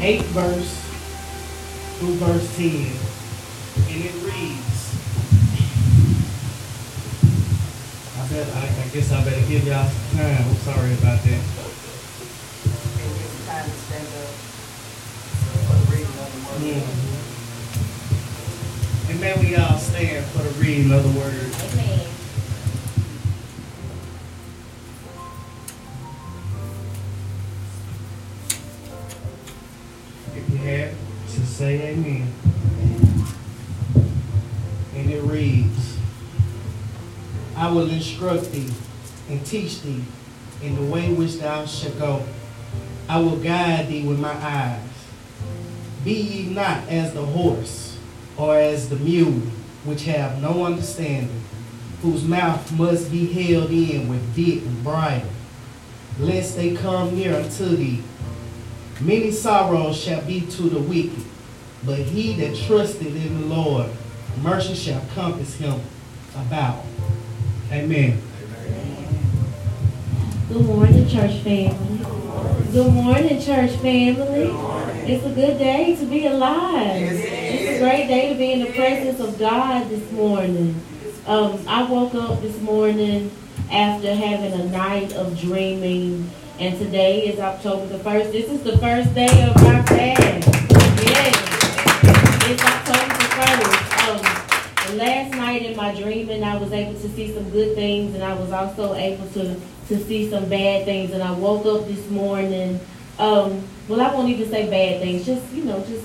8th verse through verse 10. And it reads, I bet I, I guess I better give y'all some time. I'm sorry about that. time to stand up for the reading of the word. Mhm. And may we all stand for the reading of the word. Amen. Say amen. And it reads, I will instruct thee and teach thee in the way which thou shalt go. I will guide thee with my eyes. Be ye not as the horse or as the mule, which have no understanding, whose mouth must be held in with bit and bridle, lest they come near unto thee. Many sorrows shall be to the wicked, but he that trusteth in the Lord, mercy shall compass him about. Amen. Good morning, church family. Good morning, church family. It's a good day to be alive. It's a great day to be in the presence of God this morning. Um, I woke up this morning after having a night of dreaming, and today is October the 1st. This is the first day of my fast. Yes. It's October the 1st. Um, last night in my dreaming, I was able to see some good things, and I was also able to to see some bad things. And I woke up this morning. Um, well, I won't even say bad things. Just you know, just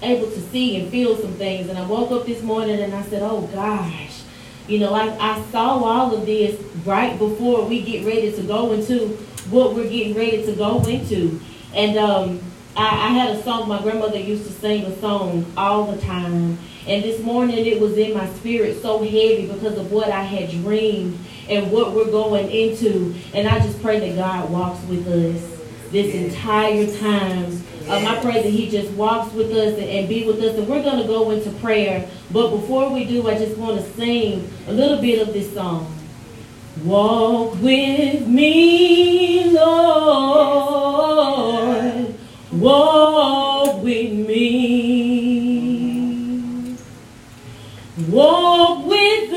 able to see and feel some things. And I woke up this morning and I said, "Oh gosh." You know, I, I saw all of this right before we get ready to go into what we're getting ready to go into. And um, I, I had a song, my grandmother used to sing a song all the time. And this morning it was in my spirit so heavy because of what I had dreamed and what we're going into. And I just pray that God walks with us this entire time. Um, I pray that He just walks with us and, and be with us. And we're going to go into prayer. But before we do, I just want to sing a little bit of this song. Walk with me, Lord. Walk with me. Walk with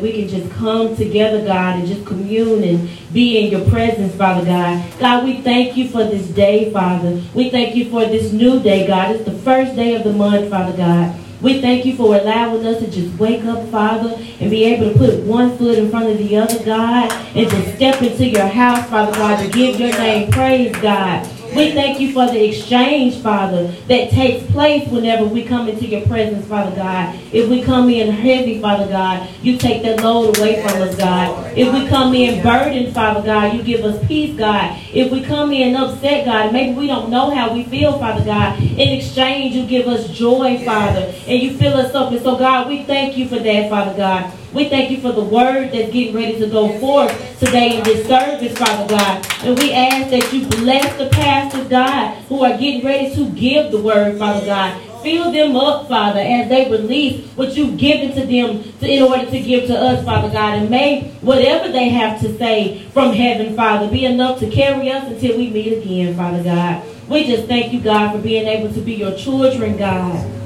we can just come together, God, and just commune and be in your presence, Father God. God, we thank you for this day, Father. We thank you for this new day, God. It's the first day of the month, Father God. We thank you for allowing us to just wake up, Father, and be able to put one foot in front of the other, God, and to step into your house, Father God, to give your name praise, God. We thank you for the exchange, Father, that takes place whenever we come into your presence, Father God. If we come in heavy, Father God, you take that load away from us, God. If we come in burdened, Father God, you give us peace, God. If we come in upset, God, maybe we don't know how we feel, Father God. In exchange, you give us joy, Father, and you fill us up. And so, God, we thank you for that, Father God. We thank you for the word that's getting ready to go forth today in this service, Father God. And we ask that you bless the pastors, God, who are getting ready to give the word, Father God. Fill them up, Father, as they release what you've given to them to, in order to give to us, Father God. And may whatever they have to say from heaven, Father, be enough to carry us until we meet again, Father God. We just thank you, God, for being able to be your children, God.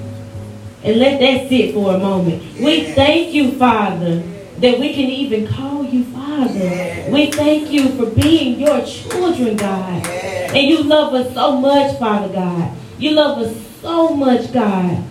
And let that sit for a moment. We thank you, Father, that we can even call you Father. We thank you for being your children, God. And you love us so much, Father God. You love us so much, God.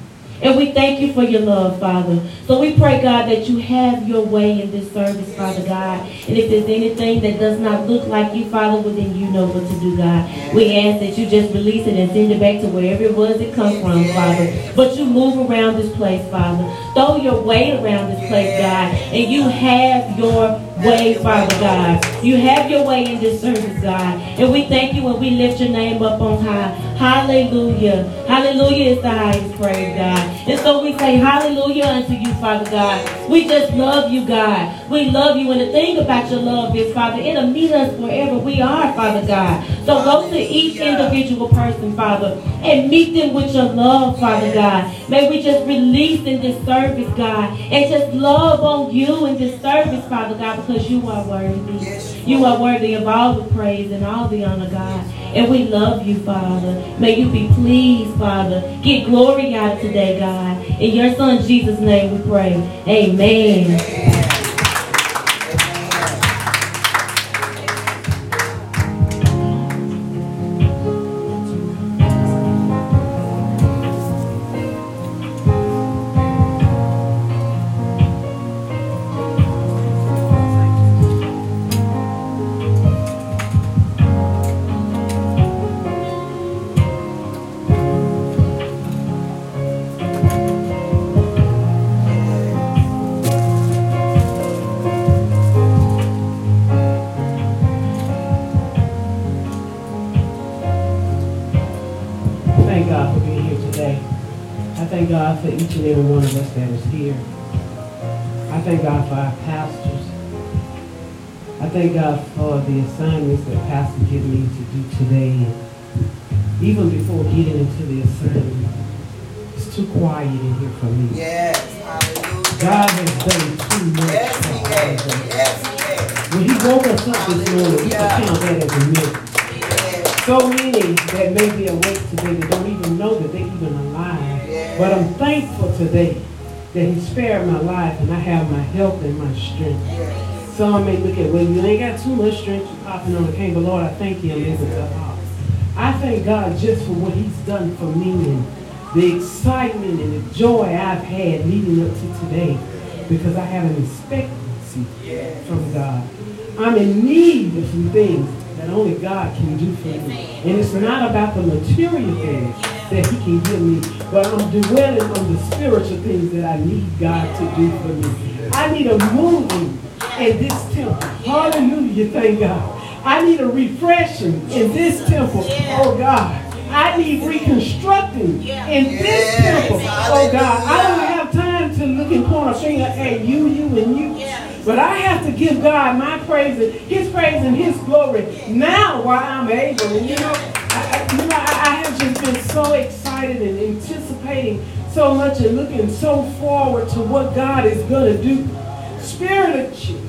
And we thank you for your love, Father. So we pray, God, that you have your way in this service, Father God. And if there's anything that does not look like you, Father, well, then you know what to do, God. We ask that you just release it and send it back to wherever it was it come from, Father. But you move around this place, Father. Throw your weight around this place, God. And you have your way, Father God. You have your way in this service, God. And we thank you and we lift your name up on high. Hallelujah. Hallelujah is the highest praise, God. And so we say hallelujah unto you, Father God. We just love you, God. We love you. And the thing about your love is, Father, it'll meet us wherever we are, Father God. So go to each individual person, Father, and meet them with your love, Father God. May we just release in this service, God, and just love on you in this service, Father God, because you are worthy. You are worthy of all the praise and all the honor, God. And we love you, Father. May you be pleased, Father. Get glory out today, God. In your son Jesus' name we pray. Amen. Amen. The assignments that Pastor gave me to do today. And even before getting into the assignment, it's too quiet in here for me. Yes, God has done too much. Yes, he has. Yes, he has. When he woke us up this morning, we can count that as a miracle. So many that may be awake today that don't even know that they're even alive but I'm thankful today that he spared my life and I have my health and my strength. Some may look at, well, you ain't got too much strength, you're popping on the cane, but Lord, I thank you to up. I thank God just for what he's done for me and the excitement and the joy I've had leading up to today because I have an expectancy from God. I'm in need of some things that only God can do for me. And it's not about the material things that he can give me. But I'm dwelling on the spiritual things that I need God to do for me. I need a moving in this temple. Hallelujah, thank God. I need a refreshing in this temple. Oh God. I need reconstructing in this temple. Oh God. I don't have time to look and point a finger at you, you, and you. But I have to give God my praise and his praise and his glory now while I'm able. And you know, I, you know, I, I have just been so excited and anticipating so much and looking so forward to what God is going to do spiritually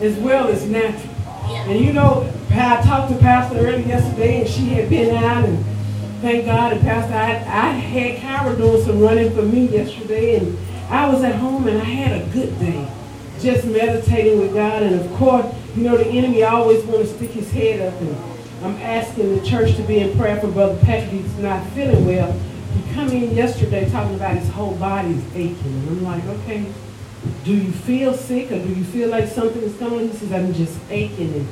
as well as natural. And you know, I talked to Pastor earlier yesterday and she had been out and thank God and Pastor, I, I had Kyra doing some running for me yesterday and I was at home and I had a good day just meditating with God. And of course, you know, the enemy always want to stick his head up. And I'm asking the church to be in prayer for Brother Patrick. He's not feeling well. He come in yesterday talking about his whole body is aching. And I'm like, okay, do you feel sick or do you feel like something is coming? He says, I'm just aching and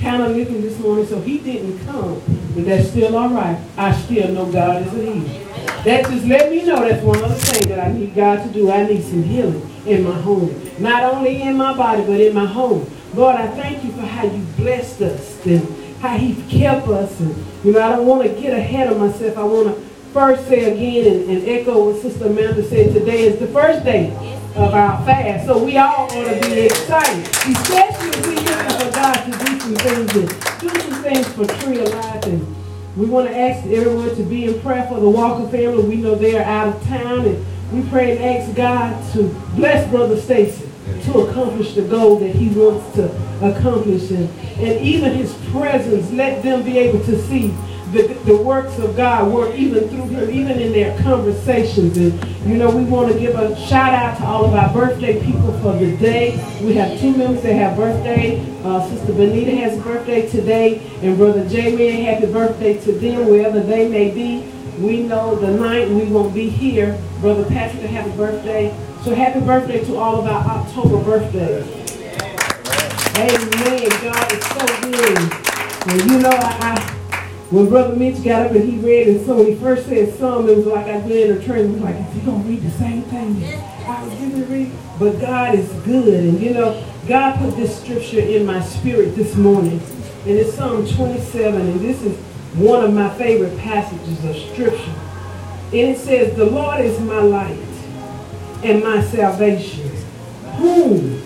kind of looking this morning. So he didn't come, but that's still all right. I still know God is a healer. That just let me know that's one other thing that I need God to do. I need some healing in my home. Not only in my body, but in my home. Lord, I thank you for how you blessed us and how he kept us. And, you know, I don't want to get ahead of myself. I want to first say again and, and echo what Sister Amanda said today is the first day our fast. So we all ought to be excited, especially if we're looking for God to do some things and do some things for Tree of Life. And we want to ask everyone to be in prayer for the Walker family. We know they are out of town and we pray and ask God to bless Brother Stacy to accomplish the goal that he wants to accomplish. And, and even his presence, let them be able to see the, the works of God work even through him, even in their conversations. And, you know, we want to give a shout out to all of our birthday people for the day. We have two members that have birthday. Uh, Sister Benita has a birthday today, and Brother J-Man, happy birthday to them, wherever they may be. We know the night we won't be here. Brother Patrick a birthday. So happy birthday to all of our October birthdays. Amen. God is so good. And you know, I, I when Brother Mitch got up and he read, and so when he first said some, it was like been in a it was like, is he going to read the same thing? I was getting to read, but God is good. And you know, God put this scripture in my spirit this morning. And it's Psalm 27, and this is one of my favorite passages of scripture. And it says, The Lord is my light and my salvation. Whom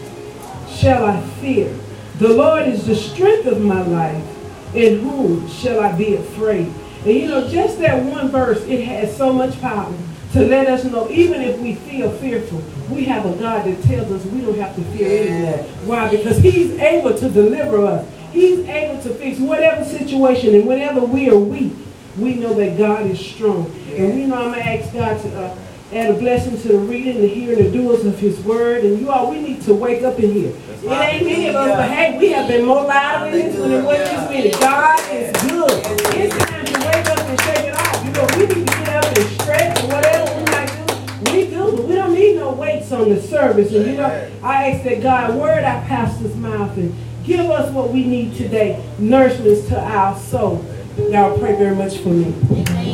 shall I fear? The Lord is the strength of my life. In whom shall I be afraid? And you know, just that one verse, it has so much power to let us know, even if we feel fearful, we have a God that tells us we don't have to fear anymore. Why? Because he's able to deliver us. He's able to fix whatever situation and whenever we are weak, we know that God is strong. And we know I'm going to ask God to uh, add a blessing to the reading, the hearing, the doers of his word. And you all, we need to wake up in here. It ain't many of us, but hey, we have been more louder in this one than what this minute. God is good. It's time to wake up and shake it off. You know, we need to get up and stretch or whatever we might do. We do, but we don't need no weights on the service. And you know, I ask that God, word our pastor's mouth and give us what we need today, nourishment to our soul. Y'all pray very much for me.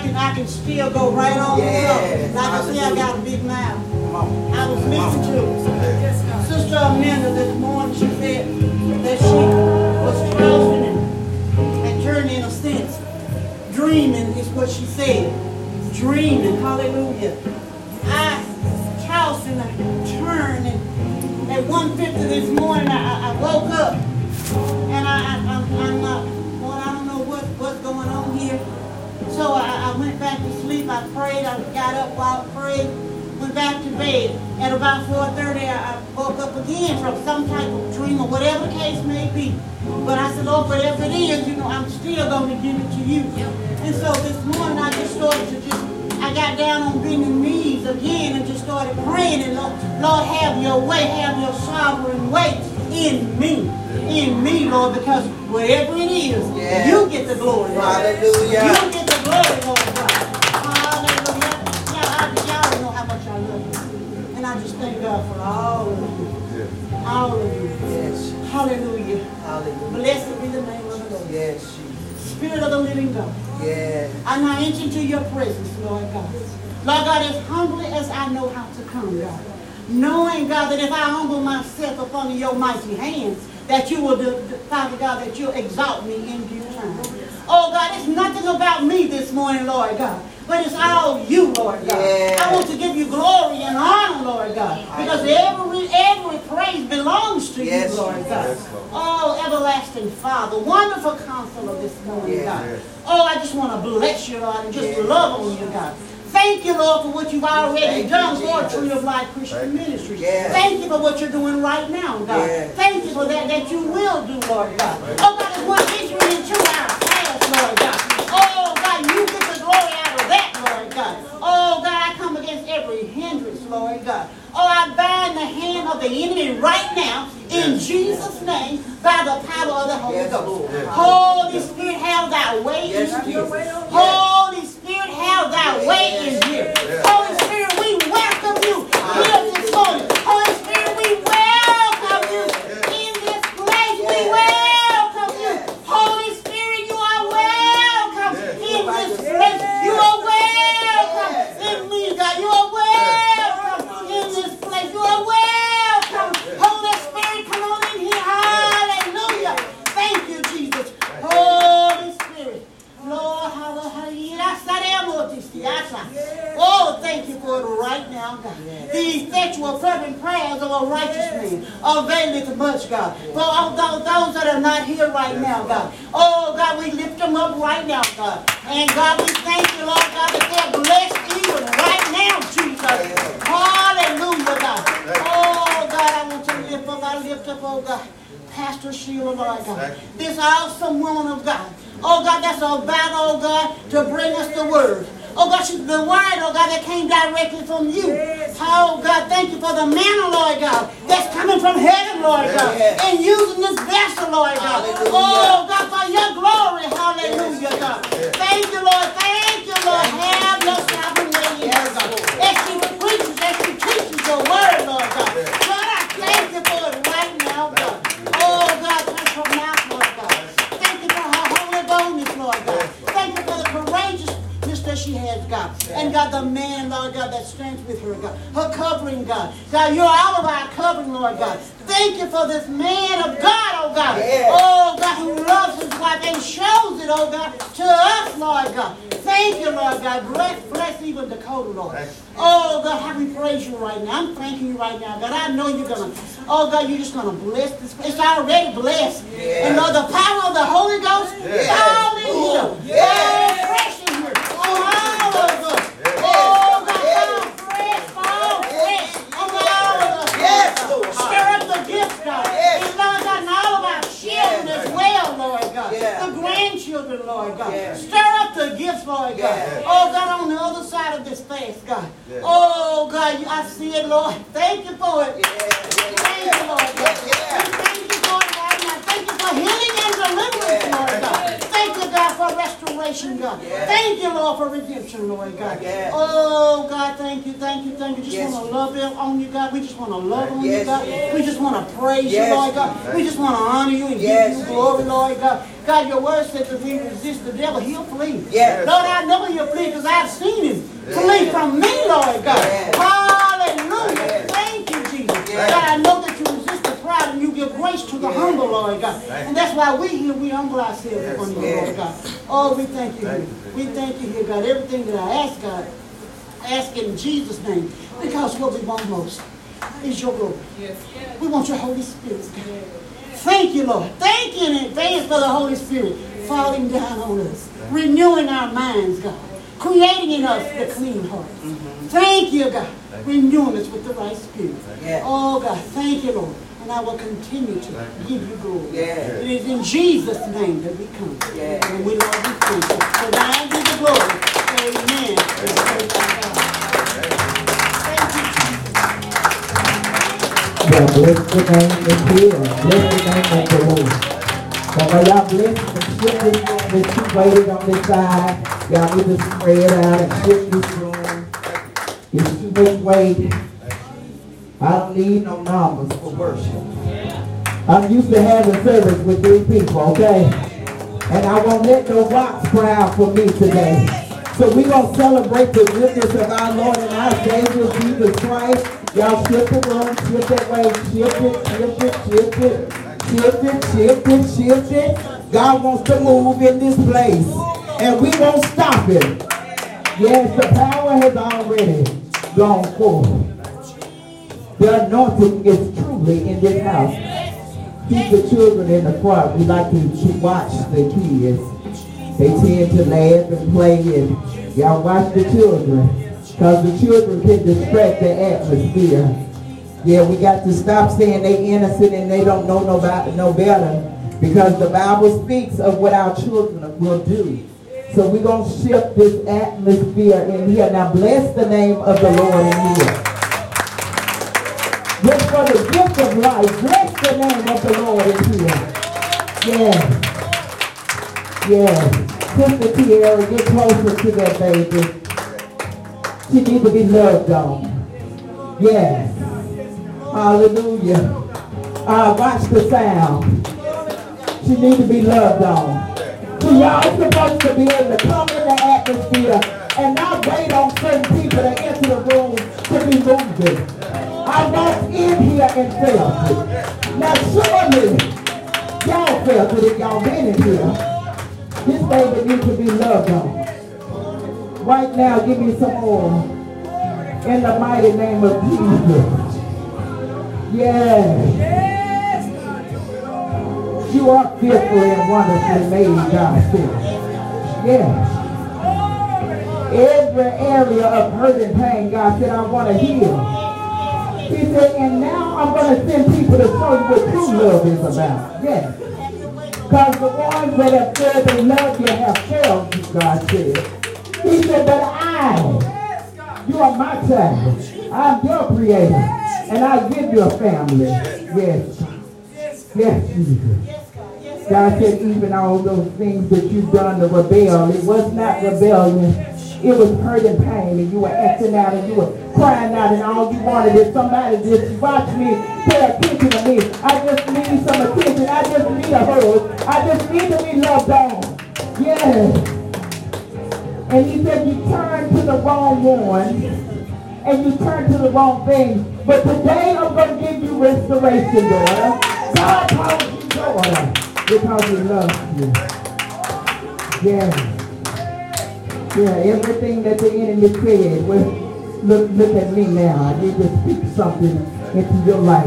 I can I can still go right on Yes. up. Like I say, I got a big mouth. I was missing you. Sister Amanda into your presence, Lord God. Lord God, as humbly as I know how to come, God. Knowing, God, that if I humble myself upon your mighty hands, that you will, do, Father God, that you'll exalt me in due time. Oh, God, it's nothing about me this morning, Lord God. But it's all you, Lord God. Yeah. I want to give you glory and honor, Lord God. Because every every praise belongs to yes, you, Lord yes, God. Oh, everlasting Father, wonderful counselor this morning, God. Oh, I just want to bless you, Lord, and just love on you, God. Thank you, Lord, for what you've already Thank done, you, Lord, Tree of Life Christian Thank Ministry. Yes. Thank you for what you're doing right now, God. Yes. Thank you for that that you will do, Lord God. Oh, God, is you against every hindrance, Lord God. Oh, I bind the hand of the enemy right now in Jesus' name by the power of the Holy yes, Ghost. Yes. Holy Spirit, have thy way yes, in here. Holy Spirit, have thy way in here. Holy Spirit, we welcome you here this morning. Holy grace to the yes. humble, Lord God. Thank and that's why we here, we humble ourselves yes. upon you, yes. Lord God. Oh, we thank you. Thank. We thank you here, God. Everything that I ask, God, ask in Jesus' name. Because what we want most is your glory. We want your Holy Spirit, God. Thank you, Lord. Thank you in advance for the Holy Spirit falling down on us, renewing our minds, God, creating in us the clean heart. Mm-hmm. Thank you, God, renewing us with the right spirit. Oh, God, thank you, Lord. And I will continue to give you glory. Yeah. It is in Jesus' name that we come. Yeah. And we love you, thank you. For thine be the glory. Amen. And praise God. Thank you, Jesus. Yeah, bless the name of here. Bless the name of the Lord. So while y'all bless and shift this room that you waited on this side, y'all need to spread out and shift this room. It's too much weight. I don't need no numbers for worship. I'm used to having service with three people, okay? And I won't let no rocks cry out for me today. So we're going to celebrate the goodness of our Lord and our Savior, Jesus Christ. Y'all shift it room, shift that way, shift it, shift it, shift it, shift it, shift it, shift it. God wants to move in this place. And we won't stop it. Yes, the power has already gone forth. The anointing is truly in this house. Keep the children in the front. We like to, watch the kids. They tend to laugh and play and y'all watch the children. Because the children can distract the atmosphere. Yeah, we got to stop saying they innocent and they don't know nobody, no better. Because the Bible speaks of what our children will do. So we're going to shift this atmosphere in here. Now bless the name of the Lord in here. For the gift of life, bless the name of the Lord in here. Yes. Yes. Sister Tierra, get closer to that baby. She needs to be loved on. Yes. Hallelujah. Uh, watch the sound. She needs to be loved on. So y'all supposed to be able to come in the atmosphere and not wait on certain people to enter the room to be moving. I walked in here and it. Now surely y'all felt it if y'all been in here. This baby needs to be loved on. Right now, give me some more. In the mighty name of Jesus. Yes. You are fearfully and wonderfully made, God said. Yes. Every area of hurt and pain, God said, I want to heal. He said, and now I'm going to send people to show you what true love is about. Yes. Because the ones that have said they love you have failed God said. He said, but I, you are my child. I'm your creator. And I give you a family. Yes. Yes, Jesus. God said, even all those things that you've done to rebel, it was not rebellion. It was hurt and pain, and you were acting out, and you were crying out, and all you wanted is somebody just watch me, pay attention to me. I just need some attention. I just need a hug. I just need to be loved on. Yes. And he said, you turned to the wrong one, and you turned to the wrong thing. But today I'm going to give you restoration, daughter. God calls you daughter because he loves you. Yeah. Yeah, everything that the enemy said, well, look, look at me now. I need to speak something into your life.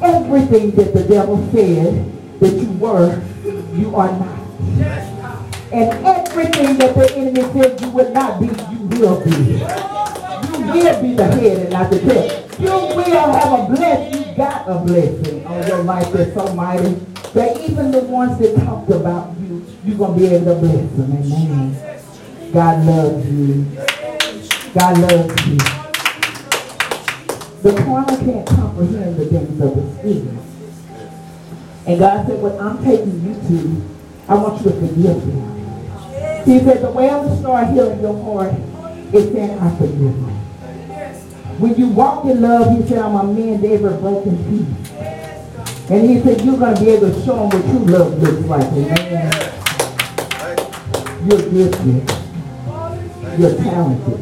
Everything that the devil said that you were, you are not. And everything that the enemy said you would not be, you will be. You will be the head and not the tail. You will have a blessing. You got a blessing on your life that's so mighty that even the ones that talked about you, you're going to be able to bless them. Amen. God loves you. God loves you. The carnal can't comprehend the things of the spirit. And God said, what I'm taking you to, I want you to forgive them. He said, the way I'm going to start healing your heart is saying, I forgive you. When you walk in love, he said, I'm a mend every broken piece. And he said, you're going to be able to show them what true love looks like. Amen. You're gifted. You're talented.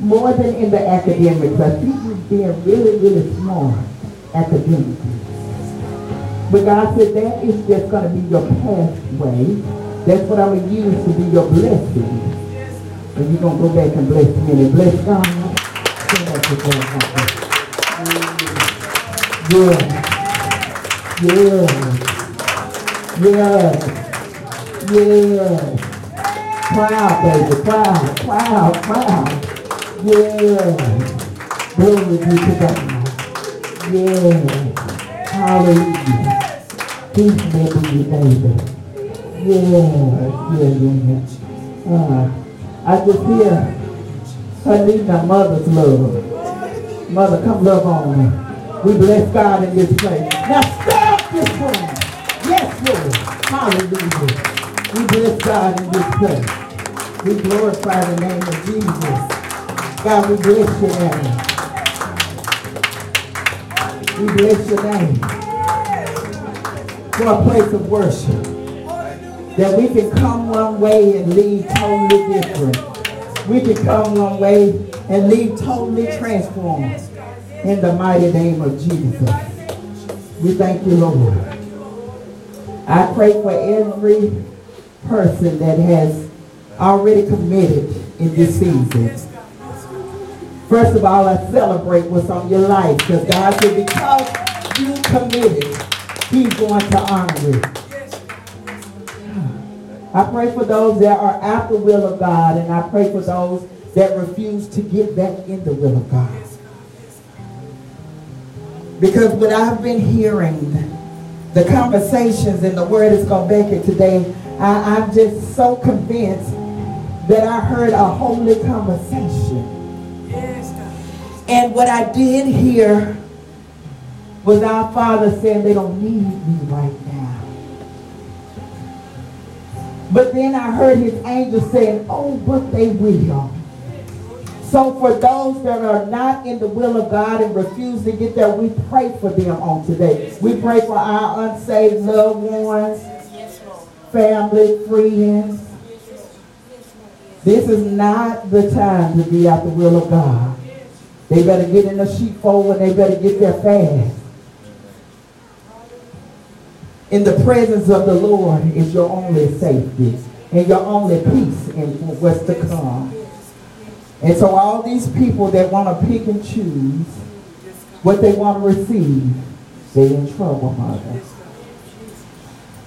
More than in the academics. I see you being really, really smart academically. But God said that is just going to be your pathway. That's what I'm going to use to be your blessing. And you're going to go back and bless me and bless God. Yeah. Yeah. Yeah. Yeah. Proud, baby. Proud, proud, proud. Yeah. Glory be to God. Yeah. Hallelujah. Peace be with you, baby. Yeah, yeah, yeah, yeah. Uh, I just hear her needing her mother's love. Mother, come love on me. We bless God in this place. Now stop this one. Yes, Lord. Hallelujah. We bless God in this place. We glorify the name of Jesus. God, we bless your name. We bless your name. For a place of worship. That we can come one way and leave totally different. We can come one way and leave totally transformed. In the mighty name of Jesus. We thank you, Lord. I pray for every person that has already committed in this season. First of all, I celebrate what's on your life because God said because you committed, he's going to honor it. I pray for those that are out the will of God and I pray for those that refuse to get back in the will of God. Because what I've been hearing, the conversations and the word is going back it today, I, I'm just so convinced that I heard a holy conversation. Yes, And what I did hear was our Father saying they don't need me right now. But then I heard his angel saying, oh, but they will. So for those that are not in the will of God and refuse to get there, we pray for them on today. We pray for our unsaved loved ones, family, friends. This is not the time to be out the will of God. They better get in the sheepfold and they better get there fast. In the presence of the Lord is your only safety and your only peace in what's to come. And so all these people that want to pick and choose what they want to receive, they're in trouble, Mother.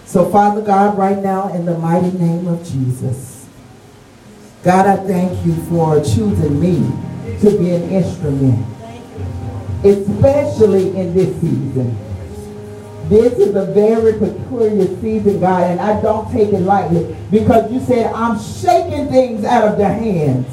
So Father God, right now in the mighty name of Jesus, God, I thank you for choosing me to be an instrument, especially in this season. This is a very peculiar season, God, and I don't take it lightly because you said I'm shaking things out of the hands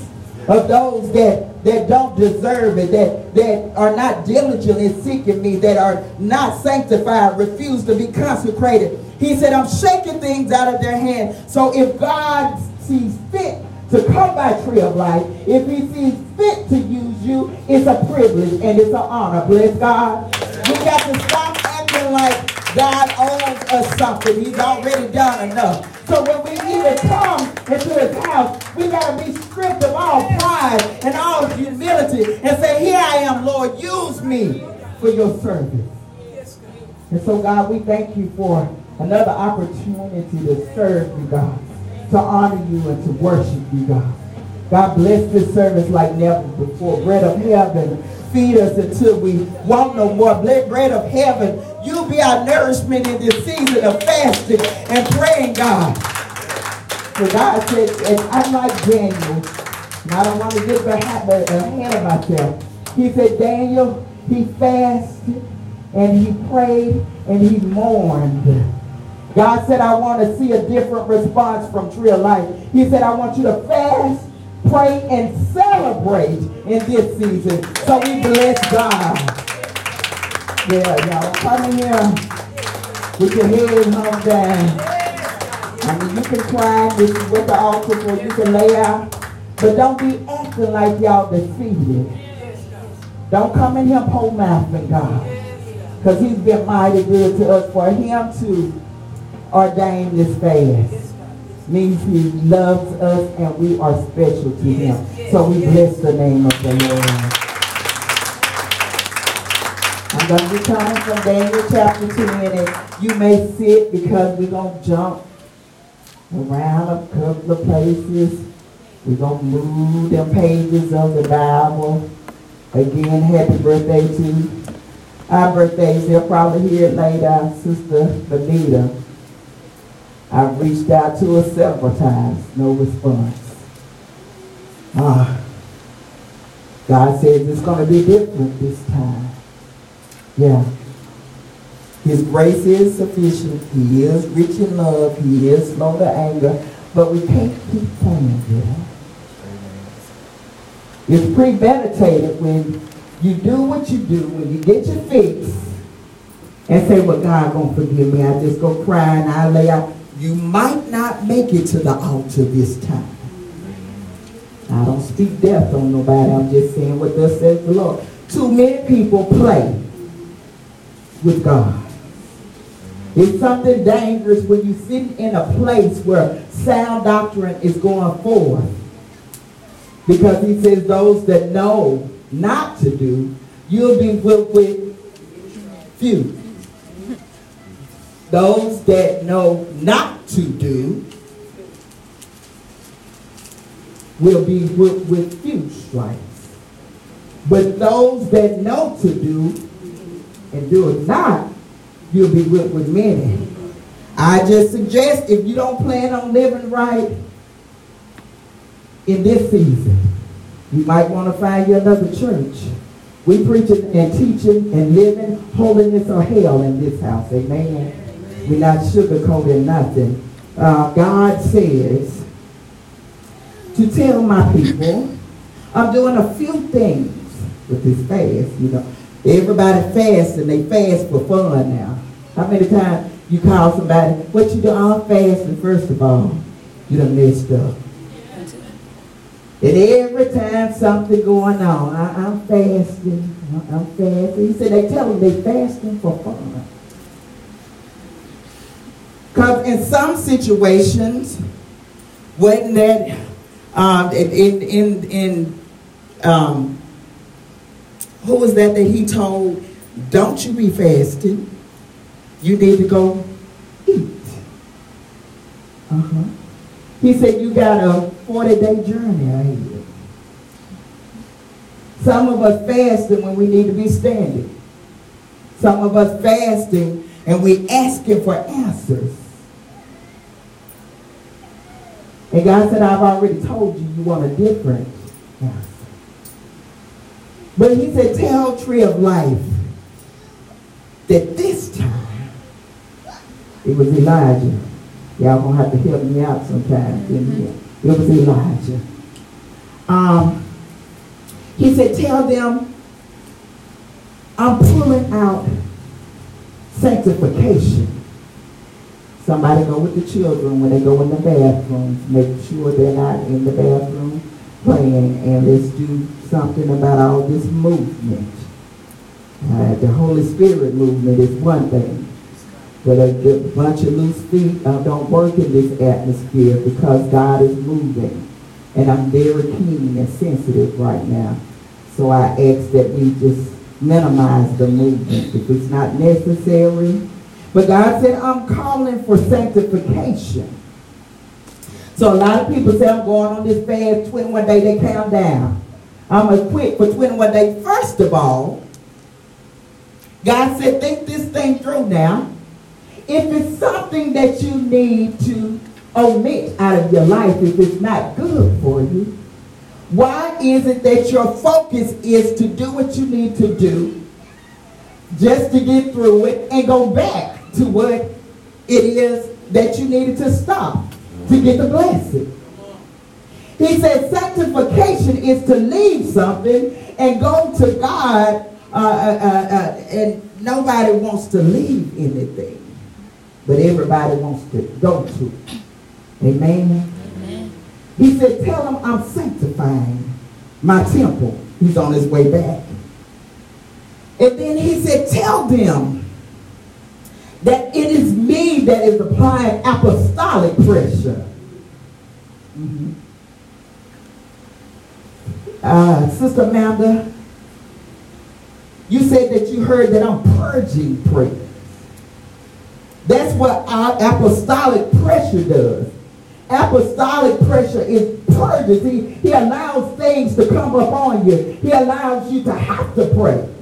of those that, that don't deserve it, that, that are not diligent in seeking me, that are not sanctified, refuse to be consecrated. He said, I'm shaking things out of their hand. So if God sees fit to come by tree of life, if he sees fit to use you, it's a privilege and it's an honor. Bless God. We got to stop acting like God owes us something. He's already done enough. So when we even come into his house, we got to be stripped of all pride and all humility and say, here I am, Lord, use me for your service. And so, God, we thank you for another opportunity to serve you, God, to honor you and to worship you, God. God bless this service like never before. Bread of heaven, feed us until we want no more. Bread of heaven, you be our nourishment in this season of fasting and praying, God. So God said, and I'm like Daniel, and I don't want to get ahead of myself. He said, Daniel, he fasted and he prayed and he mourned. God said, I want to see a different response from Tree of Life. He said, I want you to fast, pray, and celebrate in this season. So we bless God. Yeah, y'all come in here with your head hung down. I mean, you can cry, this is what the altar for, you can lay out. But don't be acting like y'all defeated. Don't come in here whole mouthing God. Because he's been mighty good to us. For him to ordain this fast means he loves us and we are special to him. So we bless the name of the Lord. I'm going to be coming from Daniel chapter 10 and you may sit because we're going to jump around a couple of places. We're going to move the pages of the Bible. Again, happy birthday to our birthdays. They'll probably hear it later, Sister Benita. I've reached out to her several times, no response. Ah, God says it's going to be different this time. Yeah. His grace is sufficient. He is rich in love. He is slow to anger. But we can't keep playing with. It's premeditated when you do what you do, when you get your fix, and say, well, God gonna forgive me. I just go cry and I lay out. You might not make it to the altar this time. I don't speak death on nobody. I'm just saying what thus says the Lord. Too many people play with God. It's something dangerous when you sit in a place where sound doctrine is going forth. Because he says those that know not to do, you'll be with, with few. Those that know not to do will be with, few stripes. But those that know to do and do it not, you'll be with, with many. I just suggest if you don't plan on living right in this season, you might want to find you another church. We preaching and teaching and living holiness or hell in this house. Amen. We're not sugarcoating nothing. Uh, God says to tell my people, I'm doing a few things with this fast. You know, everybody fast and they fast for fun now. How many times you call somebody, what you do? I'm fasting. First of all, you done messed up. And every time something going on, I, am fasting. I'm fasting. He said they tell them they fasting for fun. Because in some situations, wasn't that um, in in in um, who was that that he told? Don't you be fasting. You need to go eat. Uh huh. He said you got a 40 day journey ahead. Some of us fasting when we need to be standing. Some of us fasting and we asking for answers. And God said, I've already told you you want a different answer. But he said, tell tree of life that this time it was Elijah. Y'all gonna have to help me out sometime. It was Elijah. Um, he said, tell them I'm pulling out sanctification. Somebody go with the children when they go in the bathrooms. Make sure they're not in the bathroom playing. And let's do something about all this movement. Uh, the Holy Spirit movement is one thing. But a, a bunch of loose feet uh, don't work in this atmosphere because God is moving. And I'm very keen and sensitive right now. So I ask that we just minimize the movement. If it's not necessary, but God said, I'm calling for sanctification. So a lot of people say, I'm going on this fast 21 day, they count down. I'm going to quit for 21 days. First of all, God said, think this thing through now. If it's something that you need to omit out of your life, if it's not good for you, why is it that your focus is to do what you need to do just to get through it and go back to what it is that you needed to stop to get the blessing. He said sanctification is to leave something and go to God uh, uh, uh, uh, and nobody wants to leave anything. But everybody wants to go to. Amen. Amen. He said, tell them I'm sanctifying my temple. He's on his way back. And then he said, tell them that it is me that is applying apostolic pressure. Mm-hmm. Uh, Sister Amanda, you said that you heard that I'm purging prayers. That's what our apostolic pressure does. Apostolic pressure is purges. He, he allows things to come upon you. He allows you to have to pray.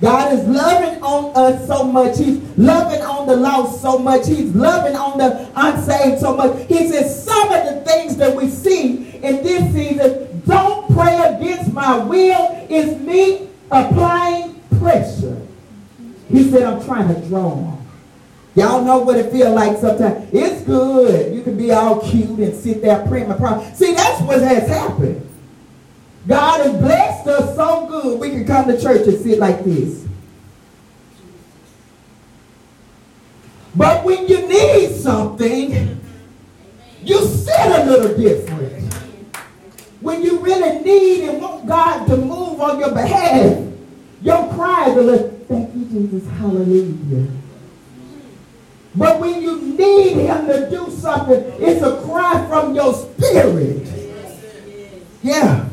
God is loving on us so much. He's loving on the lost so much. He's loving on the unsaved so much. He says some of the things that we see in this season, don't pray against my will, is me applying pressure. He said, I'm trying to draw. Y'all know what it feel like sometimes. It's good. You can be all cute and sit there praying my problem. See, that's what has happened. God has blessed us so good we can come to church and sit like this. But when you need something, you sit a little different. When you really need and want God to move on your behalf, your cry is a little, thank you, Jesus, hallelujah. But when you need him to do something, it's a cry from your spirit. Yeah.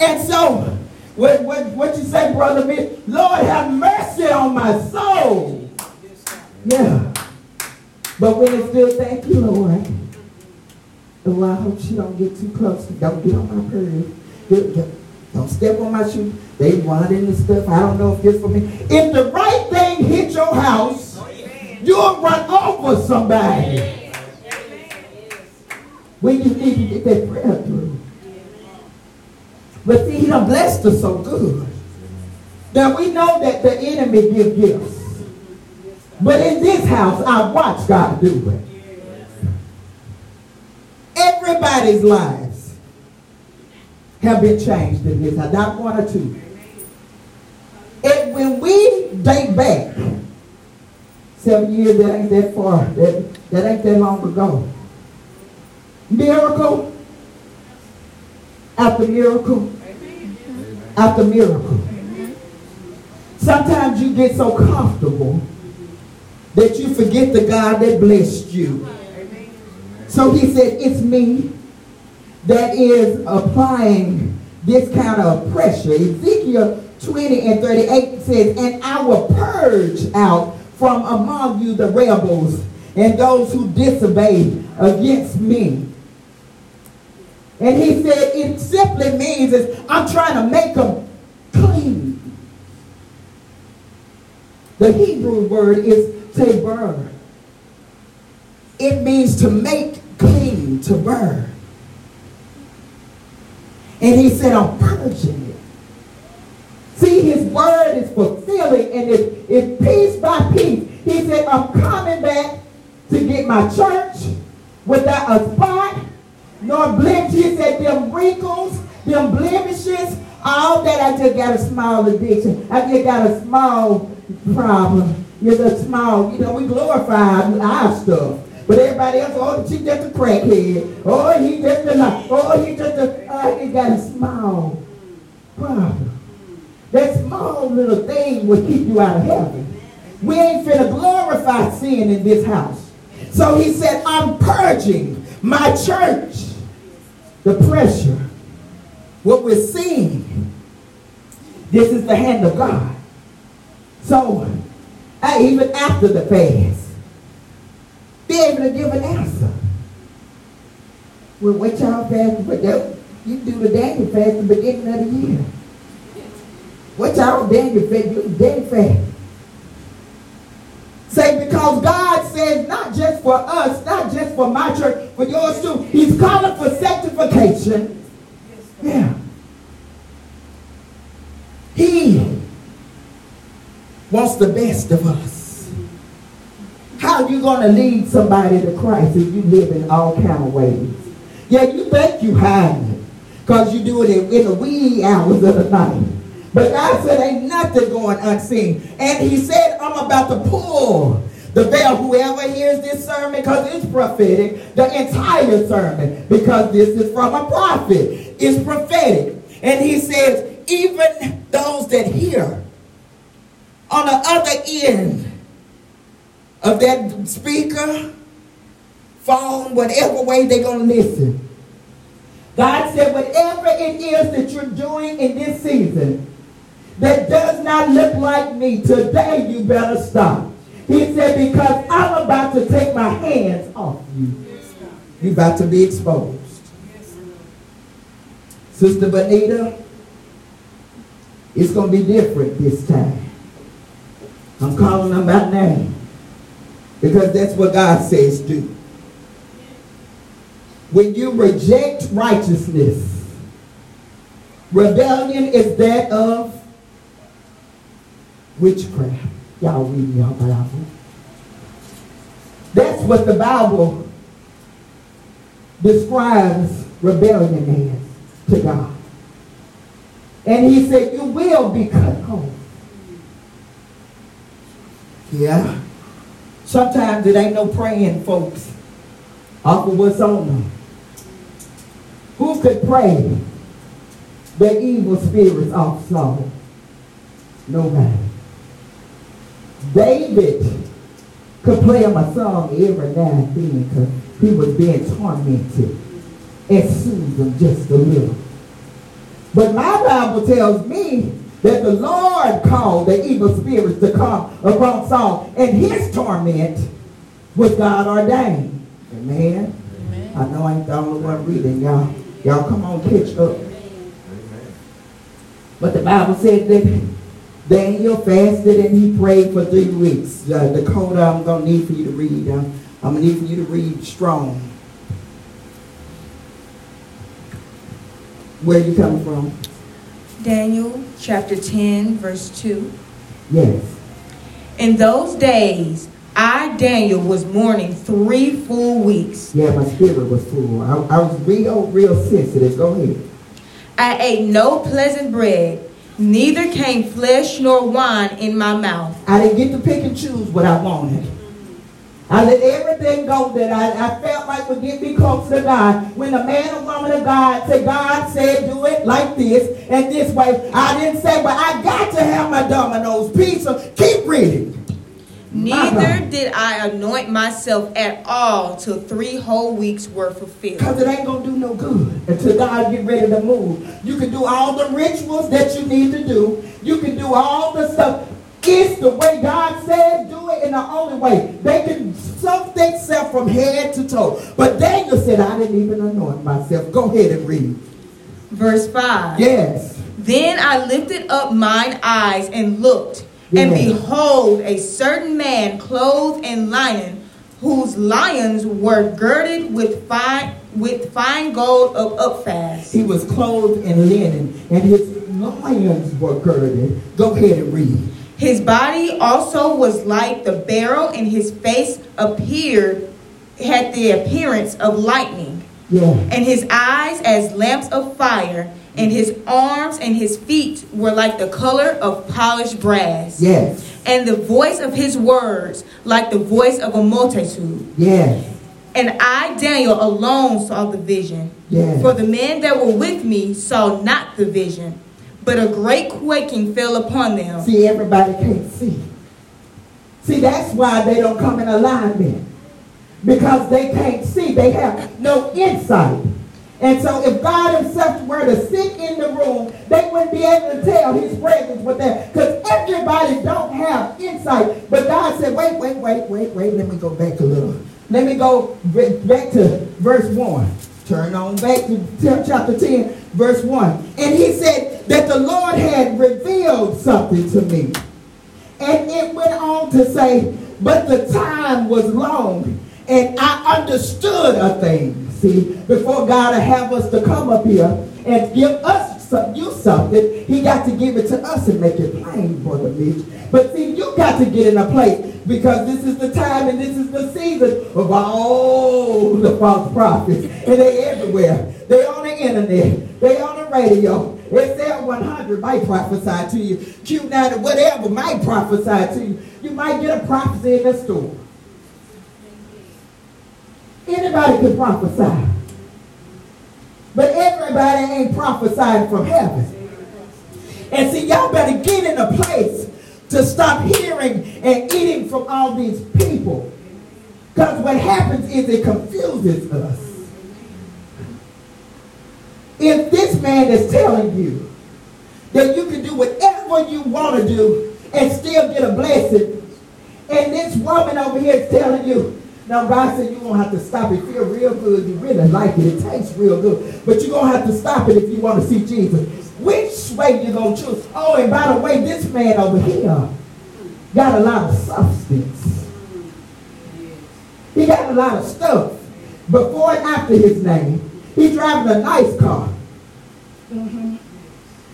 And so, what, what, what you say, Brother me, Lord, have mercy on my soul. Yeah. But when it's still, thank you, Lord. Oh, I hope she don't get too close. Don't get on my nerves. Don't step on my shoe. They running and stuff. I don't know if it's for me. If the right thing hit your house, you'll run over somebody. When you need to get that prayer through. But see, he done blessed us so good. That we know that the enemy give gifts. But in this house, I watch God do it. Everybody's lives have been changed in this house. Not one or two. And when we date back, seven years, that ain't that far. That, that ain't that long ago. Miracle after miracle after miracle. Sometimes you get so comfortable that you forget the God that blessed you. So he said, it's me that is applying this kind of pressure. Ezekiel 20 and 38 says, and I will purge out from among you the rebels and those who disobey against me. And he said, it simply means is I'm trying to make them clean. The Hebrew word is taber. It means to make clean, to burn. And he said, I'm purging it. See, his word is fulfilling and it's, it's piece by piece. He said, I'm coming back to get my church without a spot nor blemish. He said, them wrinkles, them blemishes, all that I just got a small addiction. I just got a small problem. You're a small, you know, we glorify our stuff. But everybody else, oh, she just a crackhead. Oh, he just a, oh, he just a, oh, he got a small problem. That small little thing will keep you out of heaven. We ain't finna glorify sin in this house. So he said, I'm purging my church. The pressure, what we're seeing, this is the hand of God. So, I, even after the fast, be able to give an answer. Well, what y'all fast but You do the Daniel fast at the beginning of the year. What y'all Daniel fast? You Daniel fast. Say, because God says not just for us, not just for my church, for yours too. He's calling for sanctification. Yeah. He wants the best of us. How are you going to lead somebody to Christ if you live in all kind of ways? Yeah, you think you hide it because you do it in, in the wee hours of the night. But God said ain't nothing going unseen. And he said, I'm about to pull the veil. Whoever hears this sermon, because it's prophetic, the entire sermon, because this is from a prophet, is prophetic. And he says, even those that hear on the other end of that speaker, phone, whatever way they're going to listen. God said, whatever it is that you're doing in this season, that does not look like me, today you better stop. He said, because I'm about to take my hands off you. You're about to be exposed. Sister Bonita, it's going to be different this time. I'm calling them by name. Because that's what God says do. When you reject righteousness, rebellion is that of witchcraft. Y'all read y'all Bible. That's what the Bible describes rebellion as to God. And he said, you will be cut off. Yeah. Sometimes it ain't no praying, folks. Off of what's on them. Who could pray the evil spirits off Saul? Nobody. David could play him a song every now and then because he was being tormented and soothed him just a little. But my Bible tells me that the Lord called the evil spirits to come upon Saul, and his torment was God ordained. Amen. Amen. I know I ain't the only one reading, y'all. Y'all come on, catch up. Amen. But the Bible said that Daniel fasted and he prayed for three weeks. Uh, Dakota, I'm going to need for you to read. Uh, I'm going to need for you to read strong. Where you coming from? Daniel chapter 10, verse 2. Yes. In those days, I, Daniel, was mourning three full weeks. Yeah, my spirit was full. I, I was real, real sensitive. Go ahead. I ate no pleasant bread, neither came flesh nor wine in my mouth. I didn't get to pick and choose what I wanted. I let everything go that I, I felt like would get me close to God. When the man or woman of God said, God said, do it like this and this way, I didn't say, but I got to have my Domino's pizza. Keep reading. Neither did I anoint myself at all till three whole weeks were fulfilled. Because it ain't going to do no good until God get ready to move. You can do all the rituals that you need to do. You can do all the stuff. It's the way God said, do it in the only way. They can soak themselves from head to toe. But Daniel said, I didn't even anoint myself. Go ahead and read. Verse 5. Yes. Then I lifted up mine eyes and looked, and behold, a certain man clothed in linen, whose lions were girded with fine with fine gold of Uphaz. He was clothed in linen, and his lions were girded. Go ahead and read. His body also was like the beryl, and his face appeared, had the appearance of lightning. Yeah. And his eyes as lamps of fire, and his arms and his feet were like the color of polished brass. Yes. And the voice of his words like the voice of a multitude. Yes. And I, Daniel, alone saw the vision. Yes. For the men that were with me saw not the vision but a great quaking fell upon them. See, everybody can't see. See, that's why they don't come in alignment. Because they can't see. They have no insight. And so if God himself were to sit in the room, they wouldn't be able to tell his presence was there. Because everybody don't have insight. But God said, wait, wait, wait, wait, wait. Let me go back a little. Let me go back to verse 1. Turn on back to chapter 10, verse 1. And he said that the Lord had revealed something to me. And it went on to say, but the time was long, and I understood a thing. See, before God will have us to come up here and give us some, you something, he got to give it to us and make it plain, Brother Mitch. But see, you got to get in a place because this is the time and this is the season of all the false prophets. And they everywhere. They on the internet. They on the radio. XL 100 might prophesy to you. Q90, whatever, might prophesy to you. You might get a prophecy in the store. Anybody can prophesy. But everybody ain't prophesying from heaven. And see, y'all better get in a place to stop hearing and eating from all these people. Because what happens is it confuses us. If this man is telling you that you can do whatever you want to do and still get a blessing, and this woman over here is telling you, now God said you're going to have to stop it. Feel real good. You really like it. It tastes real good. But you're going to have to stop it if you want to see Jesus. Which way you going to choose? Oh, and by the way, this man over here, got a lot of substance. He got a lot of stuff. Before and after his name, he's driving a nice car.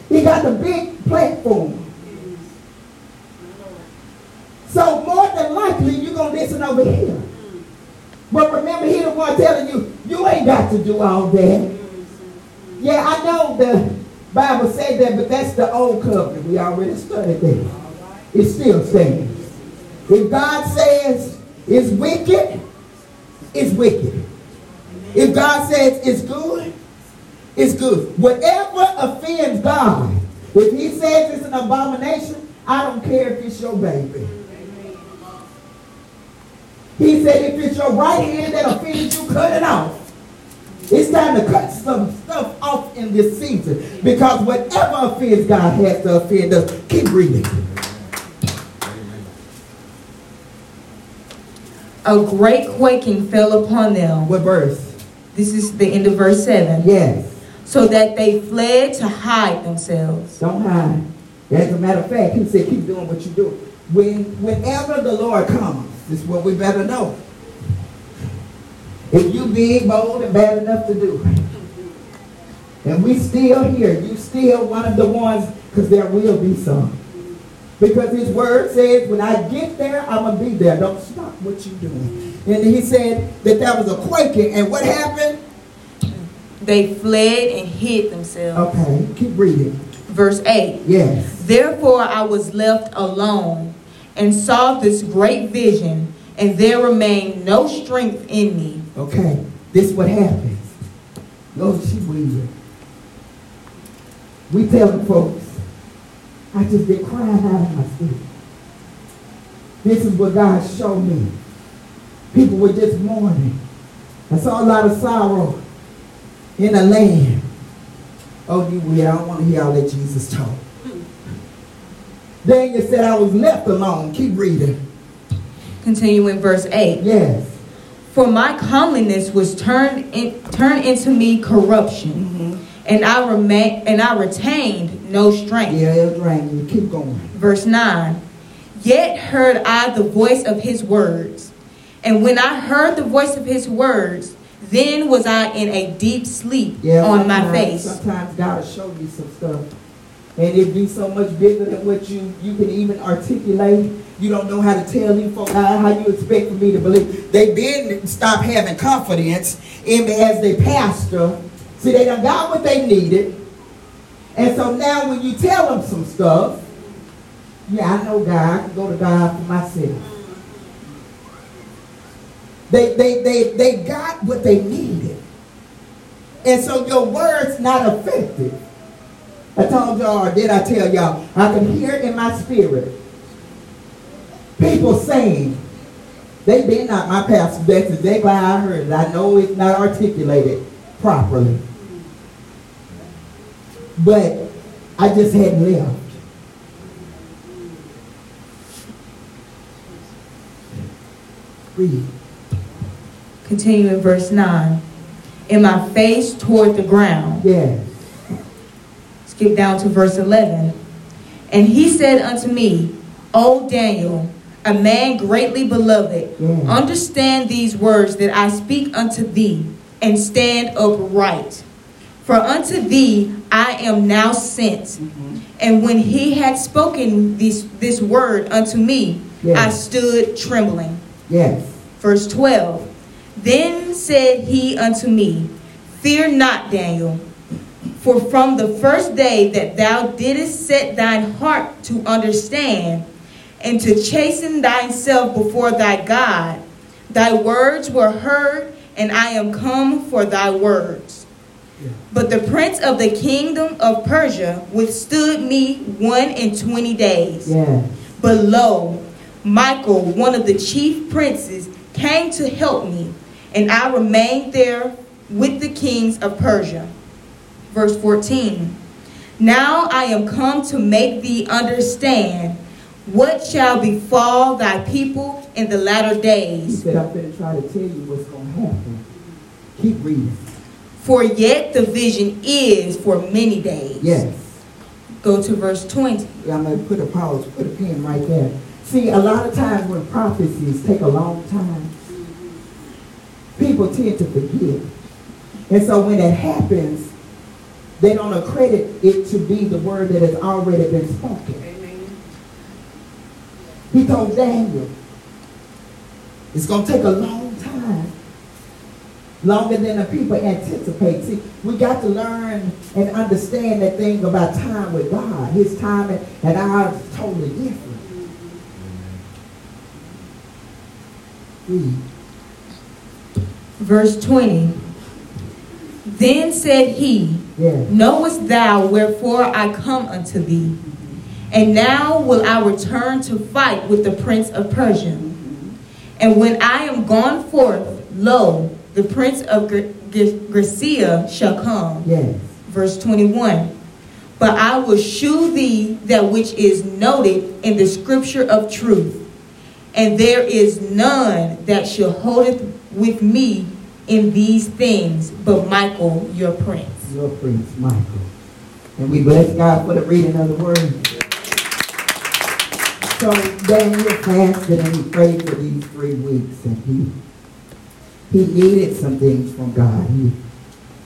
He got the big platform. So more than likely, you're going to listen over here. But remember, he the one telling you, you ain't got to do all that. Yeah, I know the Bible said that, but that's the old covenant. We already studied that. It still stands. If God says it's wicked, it's wicked. If God says it's good, it's good. Whatever offends God, if he says it's an abomination, I don't care if it's your baby. He said if it's your right hand that offends you, cut it off. It's time to cut some stuff off in this season because whatever offends God has to offend us. Keep reading. A great quaking fell upon them. What verse? This is the end of verse 7. Yes. So that they fled to hide themselves. Don't hide. As a matter of fact, he said, keep doing what you do. When, whenever the Lord comes, this is what we better know. If you big, bold, and bad enough to do it, and we still here, you still one of the ones, because there will be some. Because his word says, when I get there, I'm going to be there. Don't stop what you're doing. And he said that that was a quaking. And what happened? They fled and hid themselves. Okay, keep reading. Verse 8. Yes. Therefore I was left alone and saw this great vision, and there remained no strength in me. Okay, this is what happens. Lord, she weird. We tell telling folks, I just been crying out of my spirit. This is what God showed me. People were just mourning. I saw a lot of sorrow in the land. Oh, you weird. I don't want to hear all that Jesus talk. Daniel said I was left alone. Keep reading. Continue in verse 8. Yes. For my comeliness was turned in, turned into me corruption, mm-hmm. and I remain and I retained no strength. Yeah, drain you. Keep going. Verse 9. Yet heard I the voice of his words. And when I heard the voice of his words, then was I in a deep sleep Yeah, on my face. Sometimes God will show you some stuff. And it be so much bigger than what you, you can even articulate. You don't know how to tell these folks how, how you expect for me to believe. They didn't stop having confidence in me as their pastor. See, they done got what they needed. And so now when you tell them some stuff, yeah, I know God. I can go to God for myself. They, they, they, they got what they needed. And so your word's not effective. I told y'all, or did I tell y'all? I can hear in my spirit people saying, they been not my pastor. That's exactly how I heard it. I know it's not articulated properly. But I just hadn't left. Read. Continue in verse 9. In my face toward the ground. Yes. Skip down to verse 11. And he said unto me, O Daniel, a man greatly beloved, Yeah. understand these words that I speak unto thee, and stand upright. For unto thee I am now sent. Mm-hmm. And when he had spoken this, this word unto me, Yeah. I stood trembling. Yes. Verse 12 Then said he unto me, Fear not, Daniel, for from the first day that thou didst set thine heart to understand and to chasten thyself before thy God, thy words were heard, and I am come for thy words. But the prince of the kingdom of Persia withstood me one and twenty days. Yes. But lo, Michael, one of the chief princes, came to help me, and I remained there with the kings of Persia. Verse 14 Now I am come to make thee understand what shall befall thy people in the latter He days. said, I'm going to try to tell you what's going to happen. Keep reading. For yet the vision is for many days. Yes. Go to verse 20. I'm going to put a pause, put a pin right there. See, a lot of times when prophecies take a long time, people tend to forget. And so when it happens, they don't accredit it to be the word that has already been spoken. He told Daniel, it's going to take a long time. Longer than the people anticipate. See, we got to learn and understand that thing about time with God. His time and, ours is totally different. Verse 20. Then said he, Knowest thou wherefore I come unto thee? And now will I return to fight with the prince of Persia. And when I am gone forth, lo, the prince of Gr- Gr- shall come. Yes. Verse 21. But I will shew thee that which is noted in the scripture of truth. And there is none that shall holdeth with me in these things but Michael your prince. Your prince, Michael. And we bless God for the reading of the word. So Daniel fasted and he prayed for these three weeks and he he needed some things from God. He,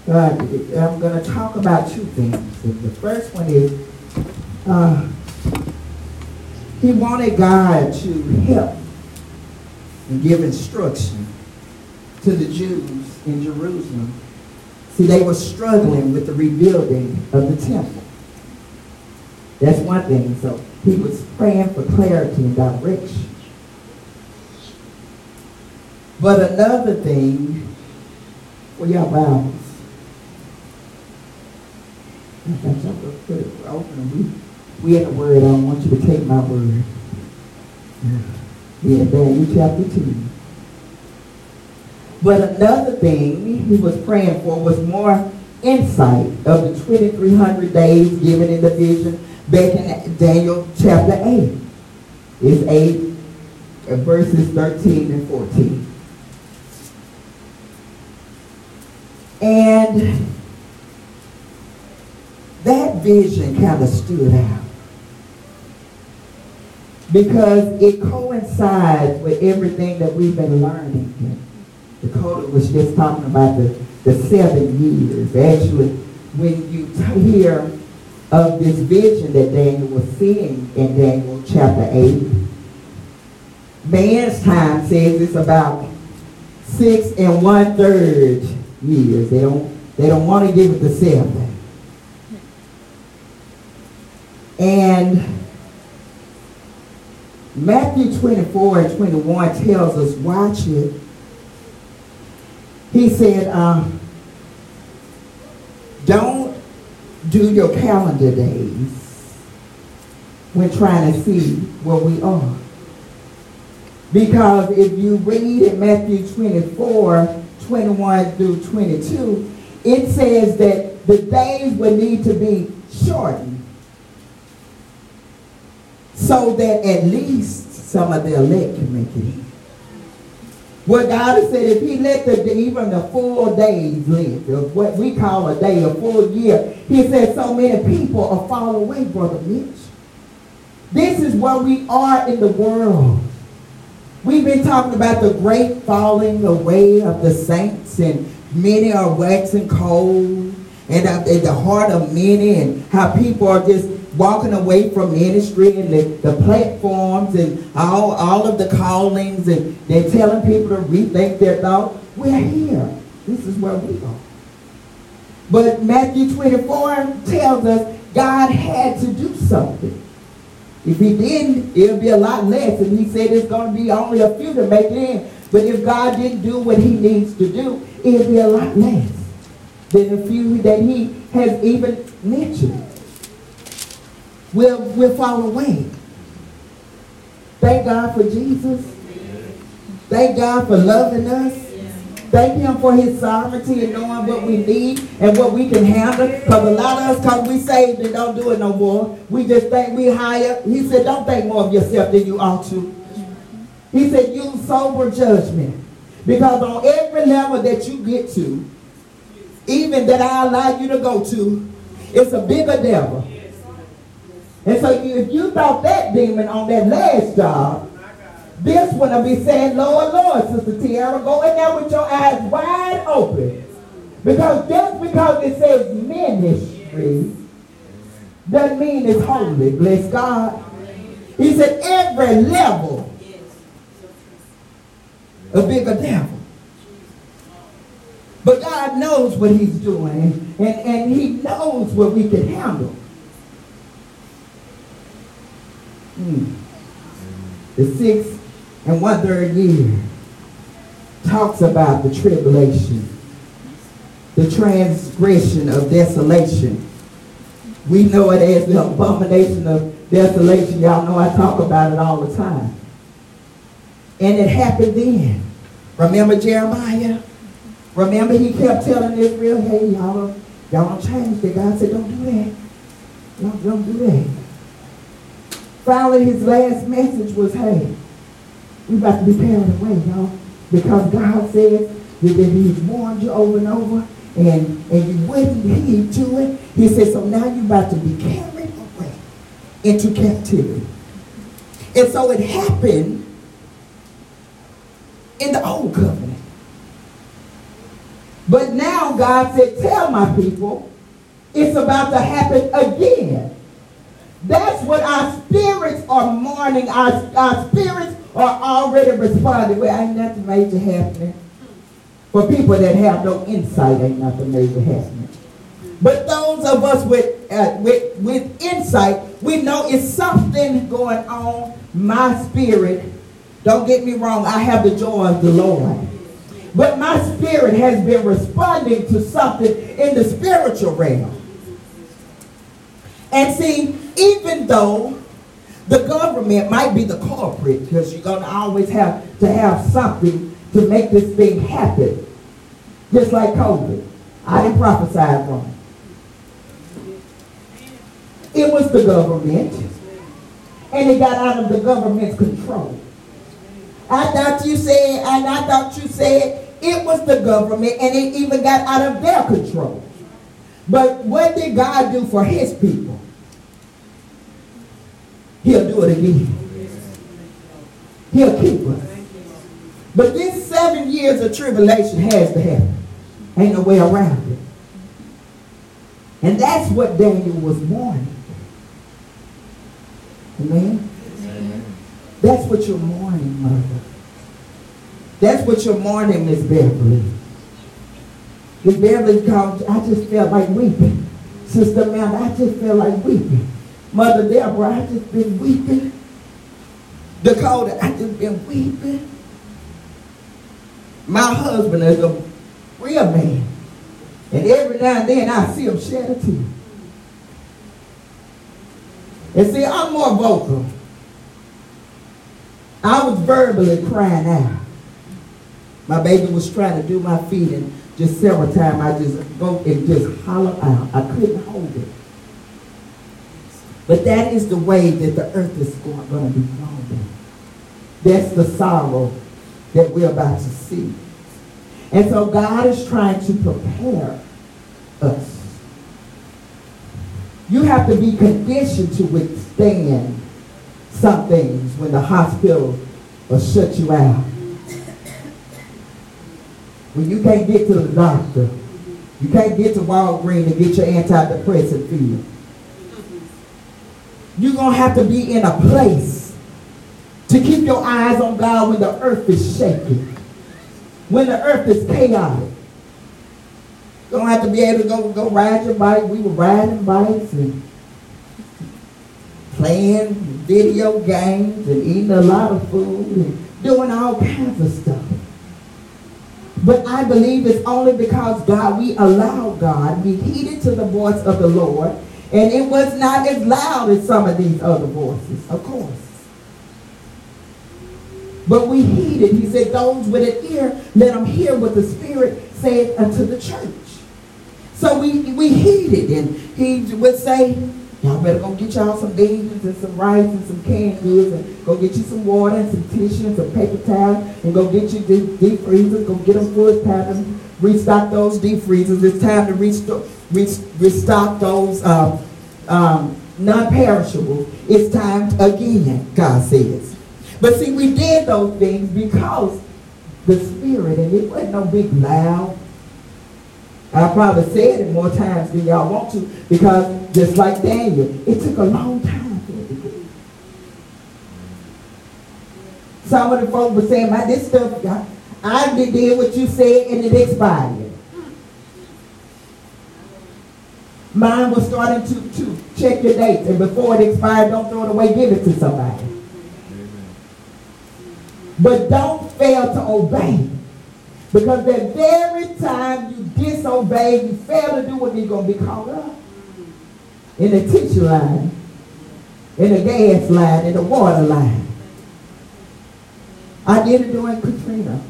God, I'm going to talk about two things. The first one is uh, he wanted God to help and give instruction to the Jews in Jerusalem. See, they were struggling with the rebuilding of the temple. That's one thing. So he was praying for clarity and direction. But another thing, for your Bibles, I got y'all to put it open. We, we in the Word. I don't want you to take my word. Yeah, Daniel chapter 2. But another thing he was praying for was more insight of the 2,300 days given in the vision back in Daniel chapter 8. It's 8 uh, verses 13 and 14. And that vision kind of stood out because it coincides with everything that we've been learning. Dakota was just talking about the, the seven years. Actually, when you hear of this vision that Daniel was seeing in Daniel chapter 8, man's time says it's about six and one third years. They don't they don't want to give it the seven. And Matthew 24 and 21 tells us, watch it. He said, uh, don't do your calendar days when trying to see where we are. Because if you read in Matthew 24, 21 through 22, it says that the days will need to be shortened so that at least some of the elect can make it. What God has said, if he let the even the full days live, what we call a day, a full year, he said so many people are falling away, Brother Mitch. This is where we are in the world. We've been talking about the great falling away of the saints, and many are waxing cold, and, uh, and the heart of many, and how people are just walking away from ministry and the, the platforms and all, all of the callings, and they're telling people to rethink their thought. We're here. This is where we are. But Matthew 24 tells us God had to do something. If he didn't, it'll be a lot less. And he said it's going to be only a few to make it in. But if God didn't do what he needs to do, it'll be a lot less than a few that he has even mentioned. We'll, we'll fall away. Thank God for Jesus. Thank God for loving us. Thank him for his sovereignty and knowing what we need and what we can handle. Because a lot of us, because we saved and don't do it no more, we just think we higher. He said, don't think more of yourself than you ought to. He said, use sober judgment. Because on every level that you get to, even that I allow you to go to, it's a bigger devil. And so you, if you thought that demon on that last job, this one will be saying, Lord, Lord, Sister Tiara, go in there with your eyes wide open. Because just because it says ministry doesn't mean it's holy. Bless God. He said every level a bigger devil. But God knows what he's doing, and, and he knows what we can handle. The sixth and one third year talks about the tribulation, the transgression of desolation. We know it as the abomination of desolation. Y'all know I talk about it all the time. And it happened then. Remember Jeremiah? Remember he kept telling Israel, hey, y'all, y'all don't change that. God said, don't do that. Don't, don't do that. Finally, his last message was, hey, we about to be carried away, y'all. Because God says that he's warned you over and over, and, and you wouldn't heed to it. He said, so now you're about to be carried away into captivity. And so it happened in the old covenant. But now God said, tell my people, it's about to happen again. That's what our spirits are mourning. Our, our spirits are already responding. Well, ain't nothing major happening. For people that have no insight, ain't nothing major happening. But those of us with, uh, with, with insight, we know it's something going on. My spirit, don't get me wrong, I have the joy of the Lord. But my spirit has been responding to something in the spiritual realm. And see, even though the government might be the culprit, because you're going to always have to have something to make this thing happen. Just like COVID. I didn't prophesy from it. It was the government. And it got out of the government's control. I thought you said, and I thought you said it was the government, and it even got out of their control. But what did God do for his people? He'll do it again. He'll keep us. But this seven years of tribulation has to happen. Ain't no way around it. And that's what Daniel was mourning. Amen? That's what you're mourning, mother. That's what you're mourning, Miss Beverly. Miss Beverly called, I just felt like weeping. Sister Amanda, I just felt like weeping. Mother Deborah, I just been weeping. Dakota, I just been weeping. My husband is a real man. And every now and then I see him shed a tear. And see, I'm more vocal. I was verbally crying out. My baby was trying to do my feeding just several times I just go and just holler out. I couldn't hold it. But that is the way that the earth is going, to be flowing. That's the sorrow that we're about to see. And so God is trying to prepare us. You have to be conditioned to withstand some things when the hospital will shut you out. When you can't get to the doctor, you can't get to Walgreens and get your antidepressant filled. You're going to have to be in a place to keep your eyes on God when the earth is shaking, when the earth is chaotic. You don't have to be able to go, go ride your bike. We were riding bikes and playing video games and eating a lot of food and doing all kinds of stuff. But I believe it's only because God, we allow God, we heeded to the voice of the Lord, and it was not as loud as some of these other voices, of course. But we heeded. He said, those with an ear, let them hear what the Spirit said unto the church. So we, we heeded, and he would say, y'all better go get y'all some beans and some rice and some canned goods, and go get you some water and some tissue and some paper towel, and go get you deep, deep freezers, go get them time to restock those deep freezers. It's time to restock, those uh, um, non-perishable. It's time again, God says. But see, we did those things because the Spirit, and it wasn't no big loud. I probably said it more times than y'all want to because just like Daniel, it took a long time for it to get. Some of the folks were saying, "My this stuff, I, I did what you said and it expired." Mine was starting to, to check your dates, and before it expired, don't throw it away, give it to somebody. But don't fail to obey. Because the very time you disobey, you fail to do what you're going to be caught up. In the teacher line, in the gas line, in the water line. I did it during Katrina.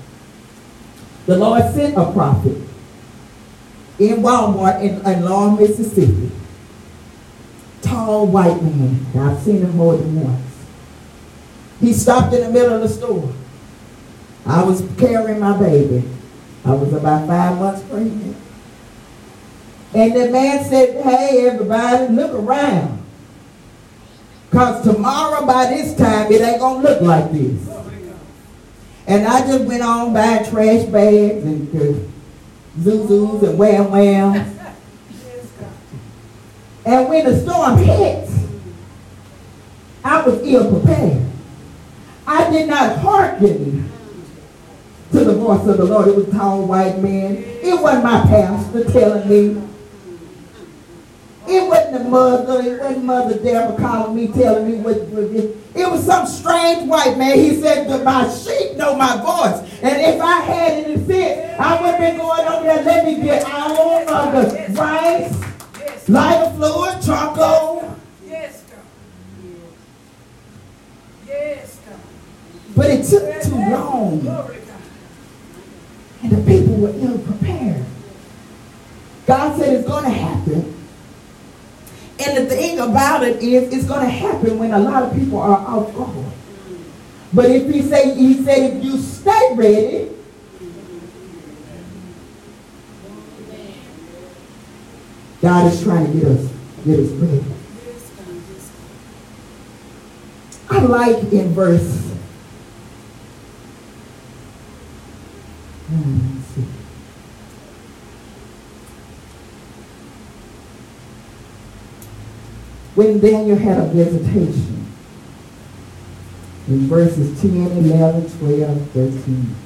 The Lord sent a prophet in Walmart in, in Long, Mississippi. Tall white man. I've seen him more than once. He stopped in the middle of the store. I was carrying my baby. I was about five months pregnant. And the man said, hey, everybody, look around. Because tomorrow by this time, it ain't going to look like this. And I just went on buying trash bags and zuzus and wham whams. And when the storm hit, I was ill prepared. I did not hearken to the voice of the Lord. It was tall white man. It wasn't my pastor telling me. It wasn't the mother. It wasn't Mother Deborah calling me, telling me what, it, it was some strange white man. He said that my sheep know my voice. And if I had in fit, I would have been going over there, let me get all of the rice, lighter fluid, charcoal. Yes, God. Yes, God. But it took too long. Glory to God. And the people were ill prepared. God said it's going to happen. And the thing about it is, it's going to happen when a lot of people are off guard. But if he say, he said, if you stay ready, God is trying to get us, get us ready. I like in verse. Hmm, let's see. When Daniel had a visitation, in verses 10, 11, 12, 13.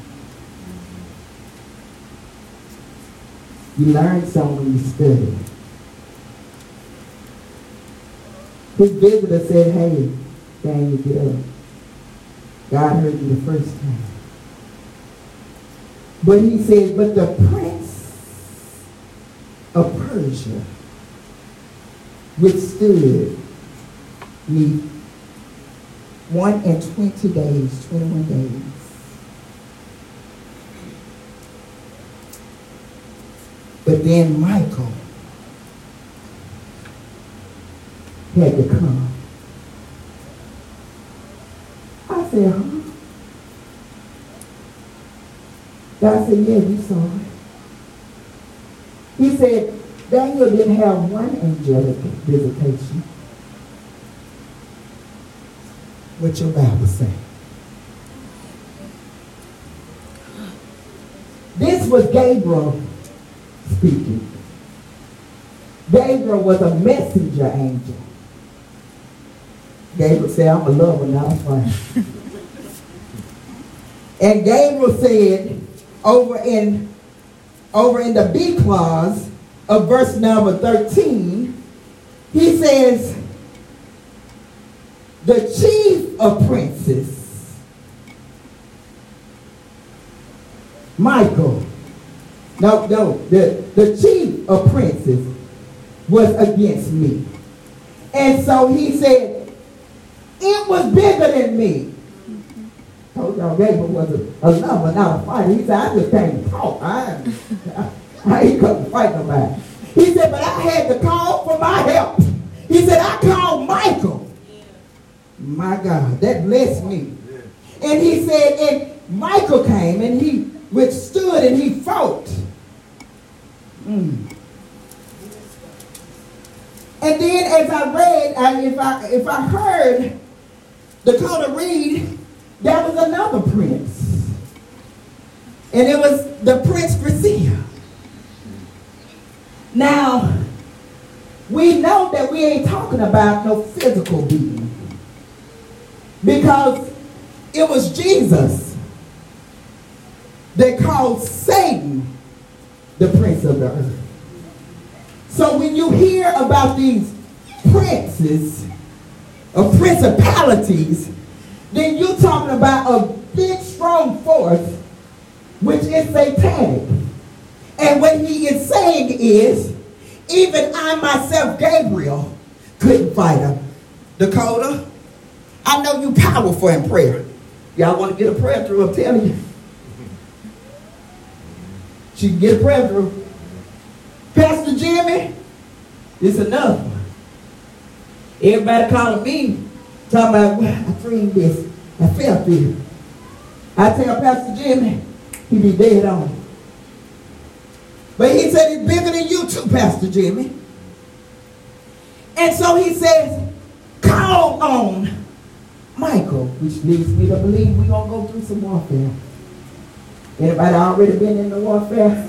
You learn something when you study. His visitor said, hey, Daniel, get up. God heard you the first time. But he said, but the prince of Persia withstood me one and twenty days, 21 days. But then Michael had to come. I said, huh? God said, yeah, we saw it. He said, Daniel didn't have one angelic visitation. What your Bible say? This was Gabriel speaking. Gabriel was a messenger angel. Gabriel said, I'm a lover, not a friend. and Gabriel said, over in over in the B clause of verse number 13, he says, the chief of princes, Michael, no, no, the, the chief of princes was against me. And so he said, it was bigger than me. Told y'all Gabriel was a, a lover, not a fighter. He said, I just came to talk. I, I ain't come to fight nobody. He said, but I had to call for my help. He said, I called Michael. My God, that blessed me. And he said, and Michael came and he withstood and he fought. Mm. And then as I read, and if I if I heard Dakota read, there was another prince. And it was the Prince Grecia. Now, we know that we ain't talking about no physical being. Because it was Jesus that called Satan the prince of the earth. So when you hear about these princes of principalities, then you're talking about a big strong force which is satanic. And what he is saying is, even I myself, Gabriel, couldn't fight him. Dakota, I know you powerful in prayer. Y'all want to get a prayer through, I'm telling you. She can get a prayer through. Pastor Jimmy, it's enough. Everybody calling me, talking about, well, I dreamed this. I felt this. I tell Pastor Jimmy, he be dead on. But he said it's bigger than you too, Pastor Jimmy. And so he says, call on Michael, which leads me to believe we're going to go through some warfare. Anybody already been in the warfare?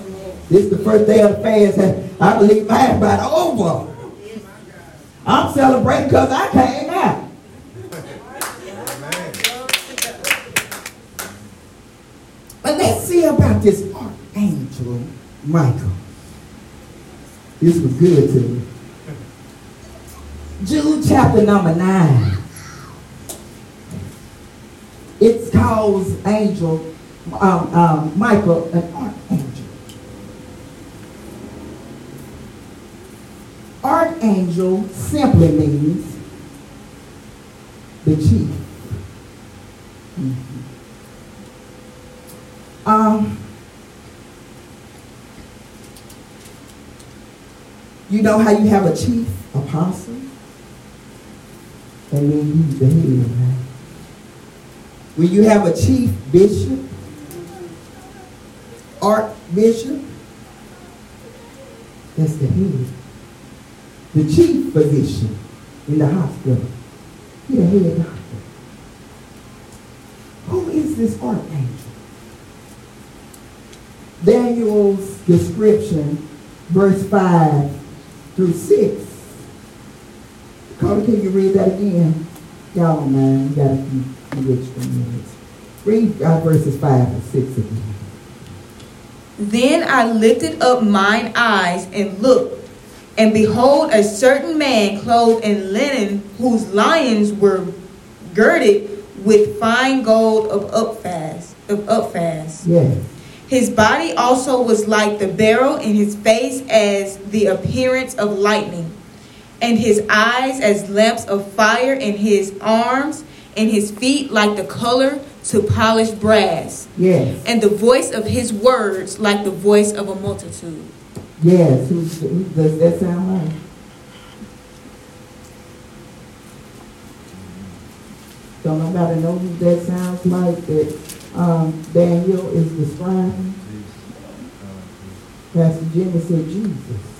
This is the first day of the fast. I believe mine about over. I'm celebrating because I came out. But let's see about this archangel Michael. This was good to me. Jude chapter number 9. It calls angel um, um, Michael an archangel. Archangel simply means the chief. Mhm. Um, you know how you have a chief apostle? And then he's the head, right? When you have a chief bishop, archbishop, that's the head. The chief physician in the hospital, he the head doctor. Who is this archangel? Daniel's description, verse 5 through 6. Carter, can you read that again? Y'all don't you got a few, few extra minutes. Read uh, verses 5 and 6 again. Then I lifted up mine eyes and looked, and behold, a certain man clothed in linen, whose lions were girded with fine gold of Uphaz. Of Uphaz. Yes. His body also was like the beryl, and his face as the appearance of lightning, and his eyes as lamps of fire, and his arms and his feet like the color to polished brass, Yes. and the voice of his words like the voice of a multitude. Yes. Who, who does that sound like? Don't nobody know who that sounds like that um, Daniel is describing? Pastor Jimmy said Jesus.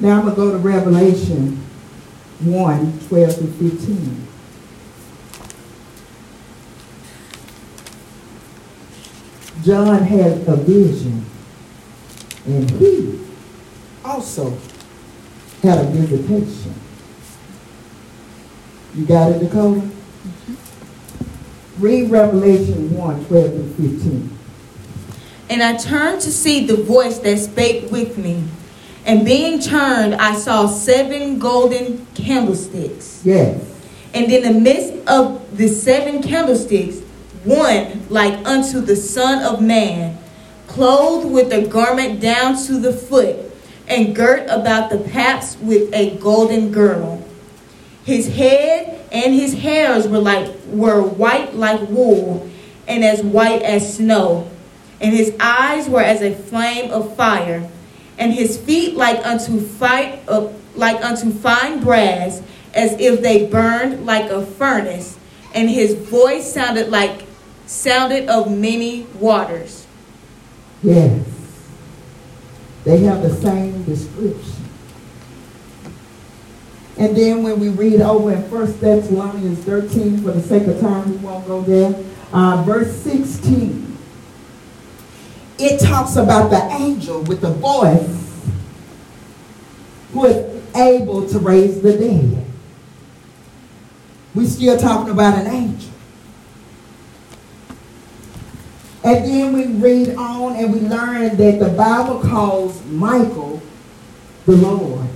Now I'm going to go to Revelation 1, 12 to 15. John had a vision, and he also had a visitation. You got it, Dakota? Read Revelation 1, 12 to 15. And I turned to see the voice that spake with me. And being turned, I saw seven golden candlesticks. Yes. And in the midst of the seven candlesticks, one like unto the Son of Man, clothed with a garment down to the foot, and girt about the paps with a golden girdle. His head and his hairs were like were white like wool, and as white as snow. And his eyes were as a flame of fire, and his feet like unto fight uh, like unto fine brass, as if they burned like a furnace. And his voice sounded like sounded of many waters. Yes. They have the same description. And then when we read over in 1 Thessalonians 13, for the sake of time, we won't go there. Uh, verse 16. It talks about the angel with the voice who is able to raise the dead. We're still talking about an angel. And then we read on and we learn that the Bible calls Michael the Lord.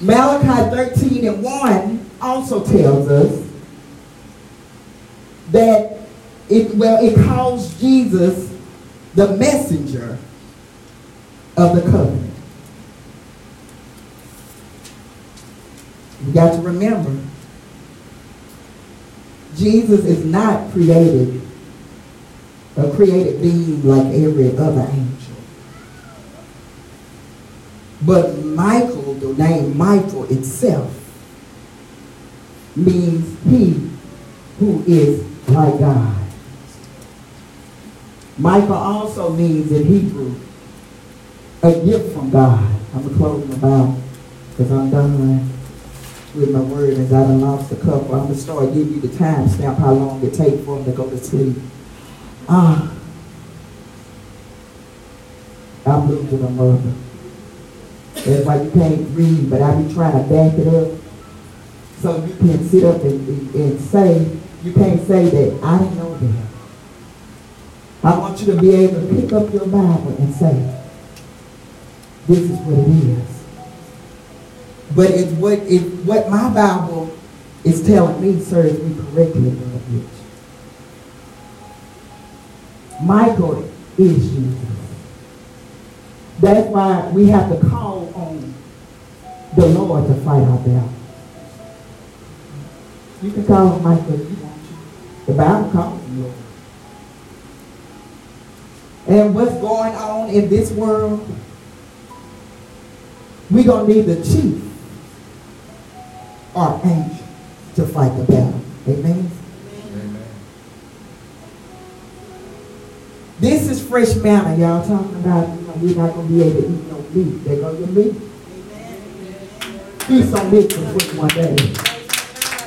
Malachi 13 and 1 also tells us that it well it calls Jesus the messenger of the covenant. You got to remember, Jesus is not created, a created being like every other angel. But Michael, the name Michael itself, means he who is like God. Michael also means in Hebrew a gift from God. I'm going to close my Bible because I'm done with my word as I done lost a couple. I'm going to start giving you the time stamp how long it takes for them to go to sleep. Ah, I'm losing a mother. That's why you can't read, but I be trying to back it up so you can sit up and, and, say, you can't say that I didn't know that. I want you to be able to pick up your Bible and say, this is what it is. But it's what it what my Bible is telling me serves me correctly. Michael is Jesus. That's why we have to call on the Lord to fight our battle. You can call on Michael if you want to. The Bible calls him Lord. And what's going on in this world, we're going to need the chief or angel to fight the battle. Amen? This is fresh manna, y'all talking about. You know, we're not going to be able to eat no meat. They're going to eat meat. Eat some meat for one day.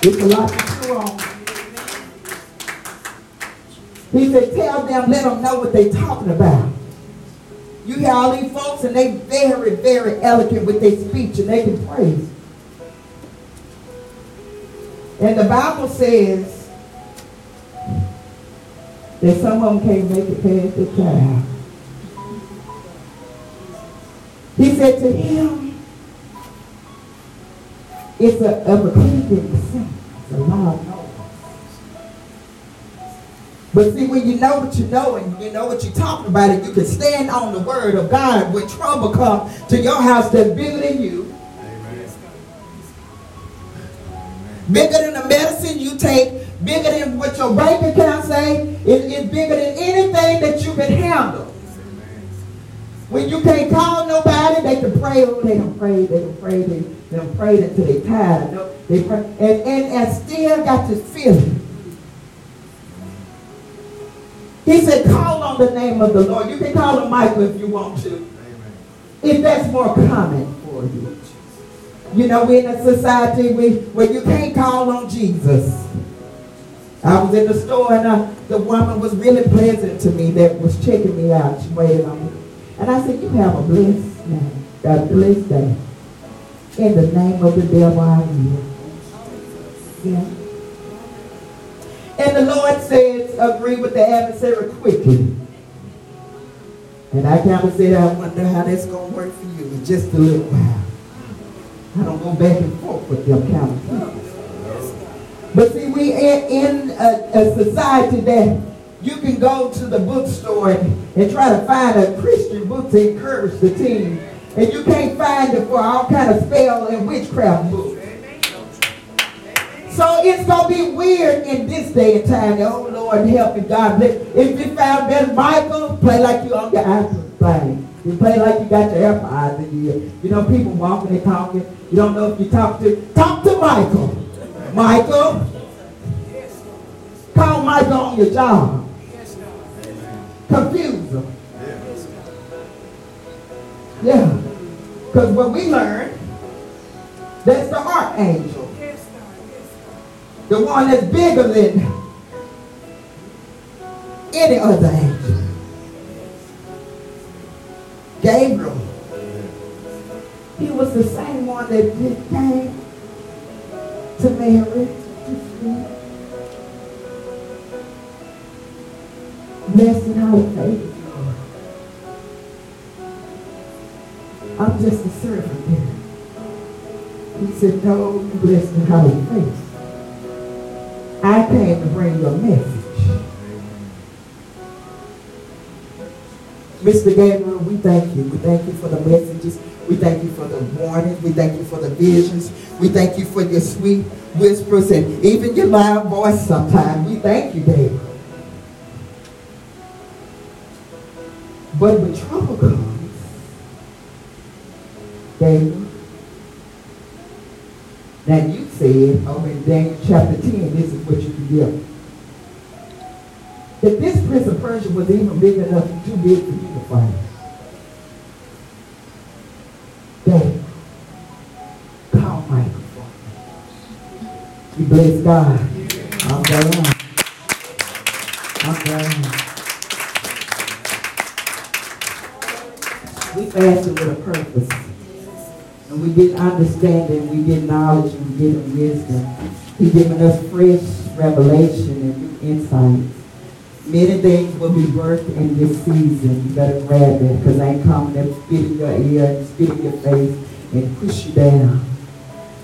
It's a lot to chew on. He said, tell them, let them know what they're talking about. You hear all these folks and they very, very eloquent with their speech and they can praise. And the Bible says that some of them can't make it past the time. He said to him, it's a, a cleaving sound. It's a loud noise. But see, when you know what you know and you know what you're talking about, and you can stand on the word of God when trouble comes to your house that's bigger than you, bigger than the medicine you take, bigger than what your bank account say, it, it's bigger than anything that you can handle. When you can't call nobody, they can pray. Oh, they can pray. They can pray. They, they can pray until they tired. They pray, and, and, and still got this feeling. He said, call on the name of the Lord. You can call him Michael if you want to. Amen. If that's more common for you. You know, we're in a society where, where you can't call on Jesus. I was in the store and uh, the woman was really pleasant to me that was checking me out. She waited on me. And I said, you have a blessed name, a blessed day. In the name of the devil I will. Yeah. And the Lord says, agree with the adversary quickly. And I kind of said, I wonder how that's going to work for you in just a little while. I don't go back and forth with them kind of people. But see, we in, a, a, society that you can go to the bookstore and, and try to find a Christian book to encourage the team. And you can't find it for all kind of spell and witchcraft books. So it's going to be weird in this day and time. Oh, Lord, help me, God. If you found Ben Michael, play like you on your iPhone. You play like you got your AirPods in you. You know, people walking and talking. You don't know if you talk to, talk to Michael. Michael. Call Michael on your job. Confuse him. Yeah. Because what we learned, that's the archangel. The one that's bigger than any other angel. Gabriel. He was the same one that did came to Mary. Blessed in our faith. I'm just a servant there. He said, no, you blessed in our faith. I came to bring you a message. Mr. Gabriel, we thank you. We thank you for the messages. We thank you for the warnings. We thank you for the visions. We thank you for your sweet whispers and even your loud voice sometimes. We thank you, David. But when trouble comes, David, now you said over in Daniel chapter 10, this is what you can give. That this prince of Persia was even big enough, too big for you to fight. David, call Michael me. You bless God. I'm done. I'm done. We fasted with a purpose. And we get understanding, we get knowledge, we get wisdom. He's giving us fresh revelation and new insights. Many things will be birthed in this season. You better grab it because I ain't coming to spit in your ear and spit in your face and push you down.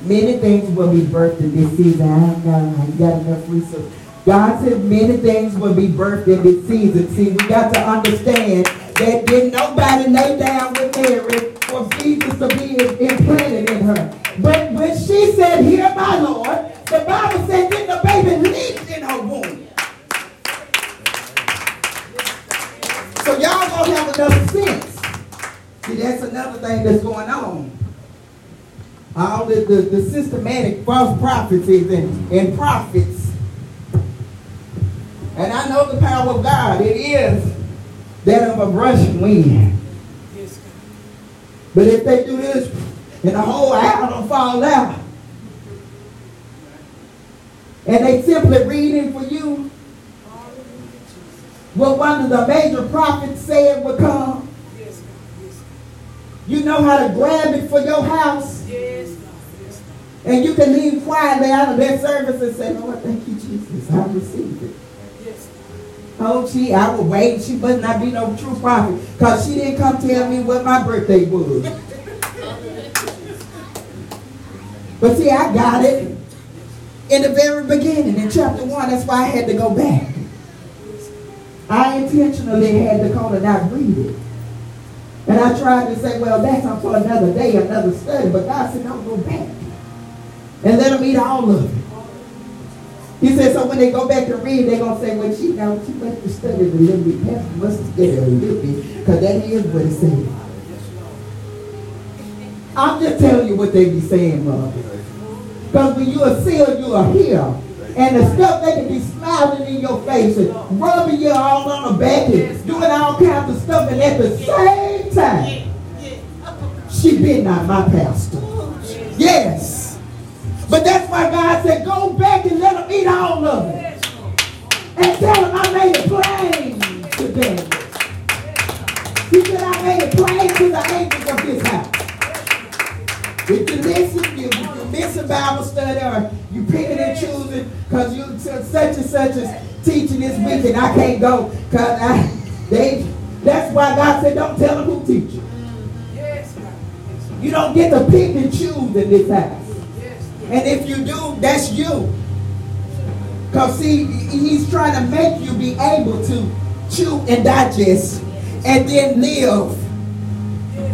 Many things will be birthed in this season. I don't know. I ain't got enough resources. God said many things will be birthed in this season. See, we got to understand that didn't nobody lay down with Mary for Jesus to be implanted in her. But when she said, Hear my Lord, the Bible said, Then the baby leaped in her womb. Y'all have enough sense. See, that's another thing that's going on. All the, the, the systematic false prophecies and, and prophets. And I know the power of God. It is that of a rushing wind. But if they do this and the whole hour will fall out, and they simply reading for you what one of the major prophets said would come, you know how to grab it for your house. And you can leave quietly out of that service and say, Lord, thank you, Jesus. I received it. Oh, she, I will wait. She must not be no true prophet because she didn't come tell me what my birthday was. but see, I got it in the very beginning in chapter 1. That's why I had to go back. I intentionally had to go and not read it. And I tried to say, well, that's on for another day, another study. But God said, don't go back. And let them eat all of it. He said, so when they go back to read, they're going to say, well, she, now, she went to study a little bit. Pastor must have a little bit, because that is what it said. I'm just telling you what they be saying, mother. Because when you are sealed, you are here. And the stuff they can be smiling in your face and rubbing you all on the back and doing all kinds of stuff. And at the same time, she been not my pastor. Yes. But that's why God said, go back and let them eat all of it. And tell them I made it plain to. He said, I made it plain to the angels of this house. You, if you miss a Bible study or you picking and choosing because you such and such is teaching this week and I can't go because I they that's why God said don't tell them who teach you. You don't get to pick and choose in this house. And if you do, that's you. Because see, he's trying to make you be able to chew and digest and then live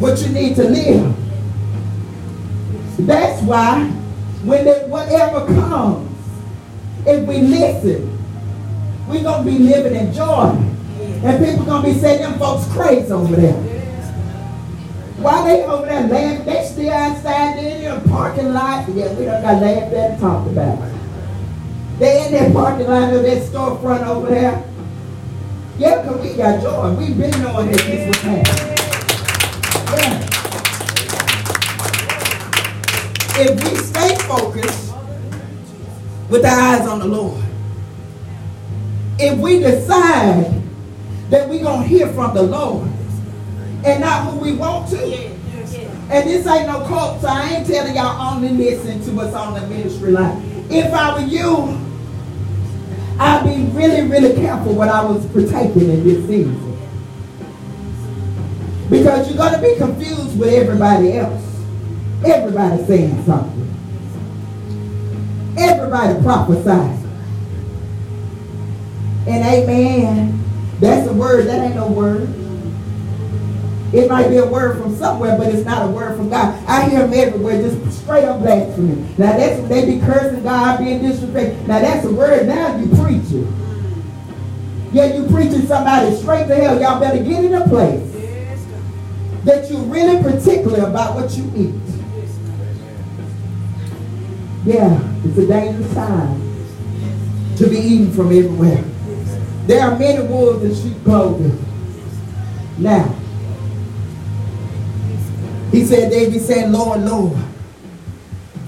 what you need to live. That's why when they, whatever comes, if we listen, we're going to be living in joy. And people going to be saying, them folks crazy over there. Why they over there laughing? They still outside in the parking lot. Yeah, we don't got laughed at and talked about. They in that parking lot of that storefront over there. Yeah, because we got joy. We've been knowing that this was happening. If we stay focused with our eyes on the Lord, if we decide that we're going to hear from the Lord and not who we want to, and this ain't no cult, so I ain't telling y'all only listen to us on the ministry line. If I were you, I'd be really, really careful what I was partaking in this season. Because you're going to be confused with everybody else. Everybody saying something. Everybody prophesying. And amen. That's a word. That ain't no word. It might be a word from somewhere, but it's not a word from God. I hear them everywhere, just straight up blasphemy. Now that's when they be cursing God, being disrespectful. Now that's a word. Now you preaching. Yeah, you preaching somebody straight to hell. Y'all better get in a place that you're really particular about what you eat. Yeah, it's a dangerous time to be eating from everywhere. There are many wolves in sheep clothing. Now, he said they be saying, Lord, Lord.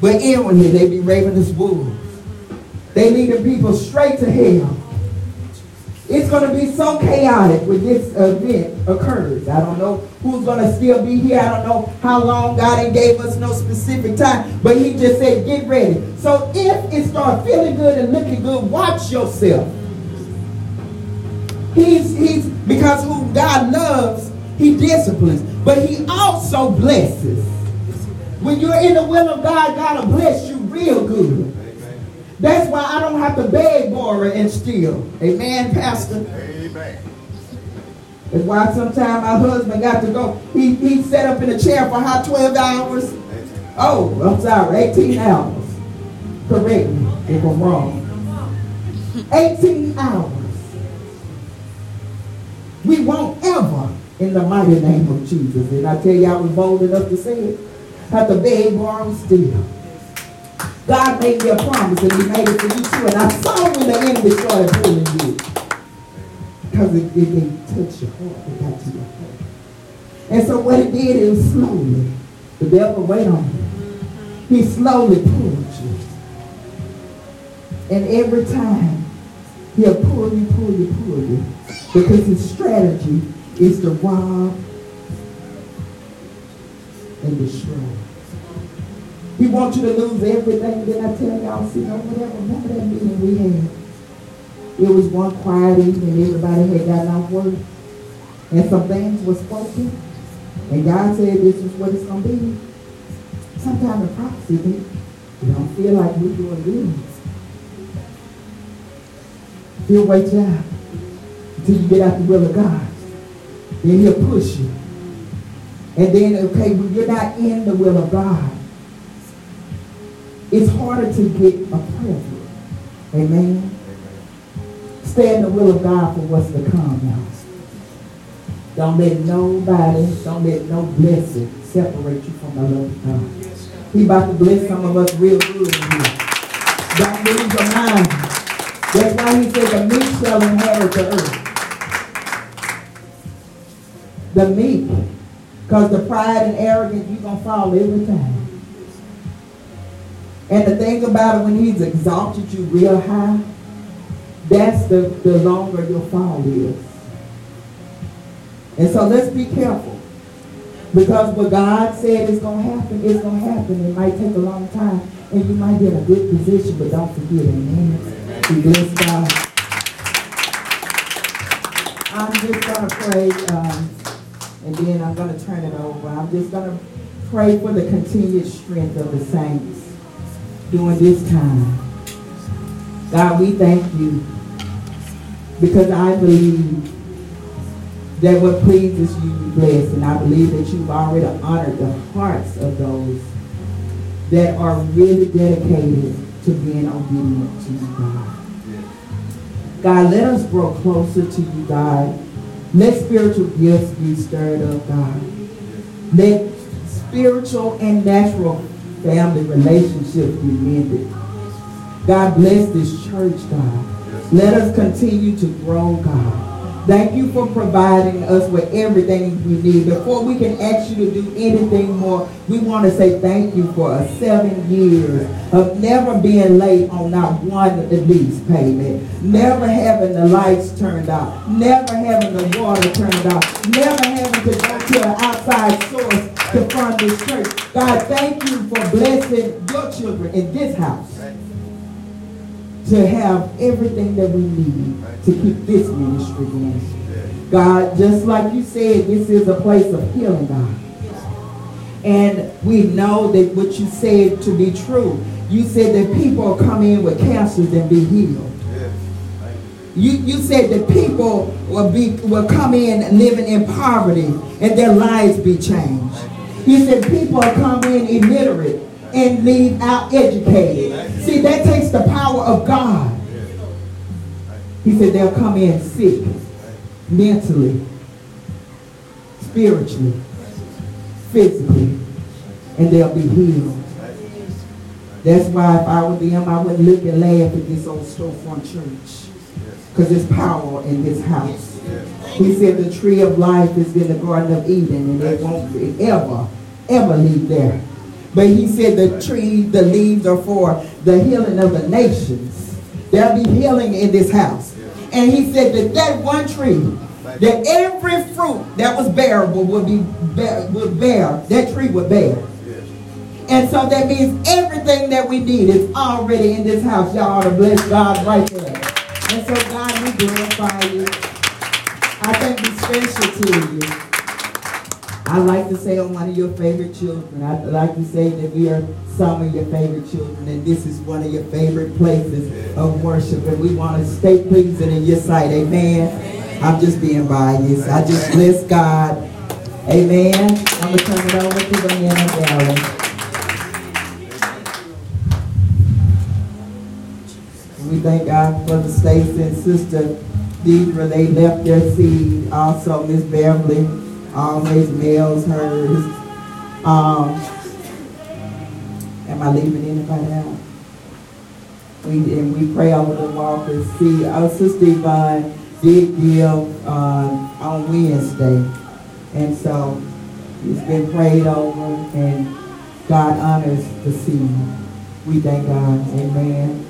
But inwardly they be ravenous wolves. They leading people straight to hell. It's going to be so chaotic when this event occurs. I don't know who's going to still be here. I don't know how long God ain't gave us no specific time. But he just said, get ready. So if it starts feeling good and looking good, watch yourself. He's, he's, because who God loves, he disciplines. But he also blesses. When you're in the will of God, God will bless you real good. That's why I don't have to beg, borrow, and steal. Amen, Pastor? Amen. That's why sometimes my husband got to go. He, he sat up in a chair for how 12 hours? Oh, I'm sorry, 18 hours. Correct me if I'm wrong. 18 hours. We won't ever, in the mighty name of Jesus, and I tell you I was bold enough to say it, have to beg, borrow, and steal. God made me a promise and he made it for you too. And I saw when the enemy started pulling you. Because it, it didn't touch your heart. It got to your heart. And so what it did, is slowly. The devil wait on you. He slowly pulled you. And every time, he'll pull you, pull you, pull you. Because his strategy is to rob and destroy. He want you to lose everything. Then I tell y'all, see, no, whatever. Remember that meeting we had? It was one quiet evening. Everybody had gotten off work. And some things were spoken. And God said this is what it's going to be. Sometimes the prophecy, you don't feel like we're doing good. He'll wait until you get out the will of God. Then he'll push you. And then, okay, when you're not in the will of God, it's harder to get a prayer through. Amen. Stay in the will of God for what's to come now. Don't let nobody, don't let no blessing separate you from the love of God. He about to bless some of us real good in here. Don't lose your mind. That's why he said the meek shall inherit the earth. The meek. Because the pride and arrogance, you're going to fall every time. And the thing about it, when he's exalted you real high, that's the, the longer your fall is. And so let's be careful. Because what God said is going to happen, it's going to happen. It might take a long time. And you might be in a good position, but don't forget, amen. We bless God. I'm just going to pray, um, and then I'm going to turn it over. I'm just going to pray for the continued strength of the saints during this time. God, we thank you because I believe that what pleases you, you bless. And I believe that you've already honored the hearts of those that are really dedicated to being obedient to you, God. God, let us grow closer to you, God. Let spiritual gifts be stirred up, God. Let spiritual and natural family relationships be mended. God bless this church, God. Let us continue to grow, God. Thank you for providing us with everything we need. Before we can ask you to do anything more, we want to say thank you for a seven years of never being late on not one of the lease payment, never having the lights turned off, never having the water turned off, never having to go to an outside source to fund this church. God, thank you for blessing your children in this house to have everything that we need to keep this ministry going. God, just like you said, this is a place of healing, God. And we know that what you said to be true. You said that people come in with cancers and be healed. You, you said that people will be will come in living in poverty and their lives be changed. You said people come in illiterate and leave out educated. See, that takes the power of God. He said they'll come in sick, mentally, spiritually, physically, and they'll be healed. That's why if I were them, I wouldn't look and laugh at this old storefront church. Because there's power in this house. He said the tree of life is in the Garden of Eden and it won't ever, ever leave there. But he said the tree, the leaves are for the healing of the nations. There'll be healing in this house. And he said that that one tree, that every fruit that was bearable would be bear, would bear, that tree would bear. And so that means everything that we need is already in this house. Y'all ought to bless God right there. And so God, we glorify you. I think it's special to you. I like to say I'm one of your favorite children. I like to say that we are some of your favorite children, and this is one of your favorite places of worship, and we want to stay pleasing in your sight. Amen. I'm just being biased. I just bless God. Amen. I'm going to turn it over to man Gallen. We thank God for the Stacy and Sister Deidre. They left their seed. Also, Miss Beverly always mails hers. Um, am I leaving anybody out? We, and we pray over the walkers. See, our sister Yvonne did give uh, on Wednesday. And so it's been prayed over and God honors the seed. We thank God. Amen.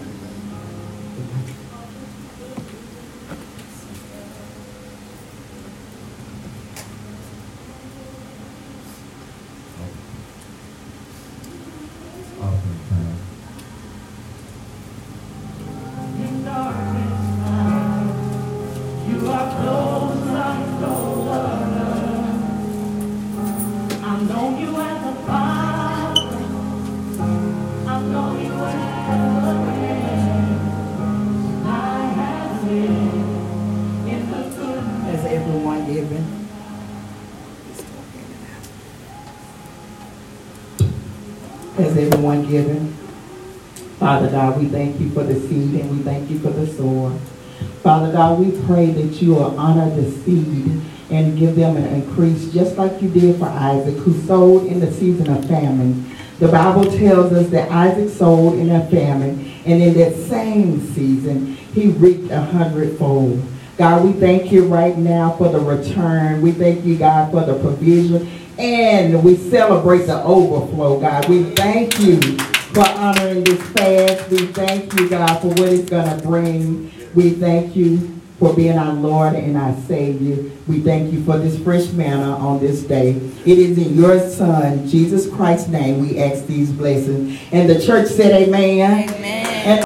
Thank you for the seed and we thank you for the sower. Father God, we pray that you will honor the seed and give them an increase just like you did for Isaac who sowed in the season of famine. The Bible tells us that Isaac sowed in a famine and in that same season he reaped a hundredfold. God, we thank you right now for the return. We thank you, God, for the provision. And we celebrate the overflow, God. We thank you for honoring this fast. We thank you, God, for what it's going to bring. We thank you for being our Lord and our Savior. We thank you for this fresh manna on this day. It is in your Son, Jesus Christ's name, we ask these blessings. And the church said amen. Amen.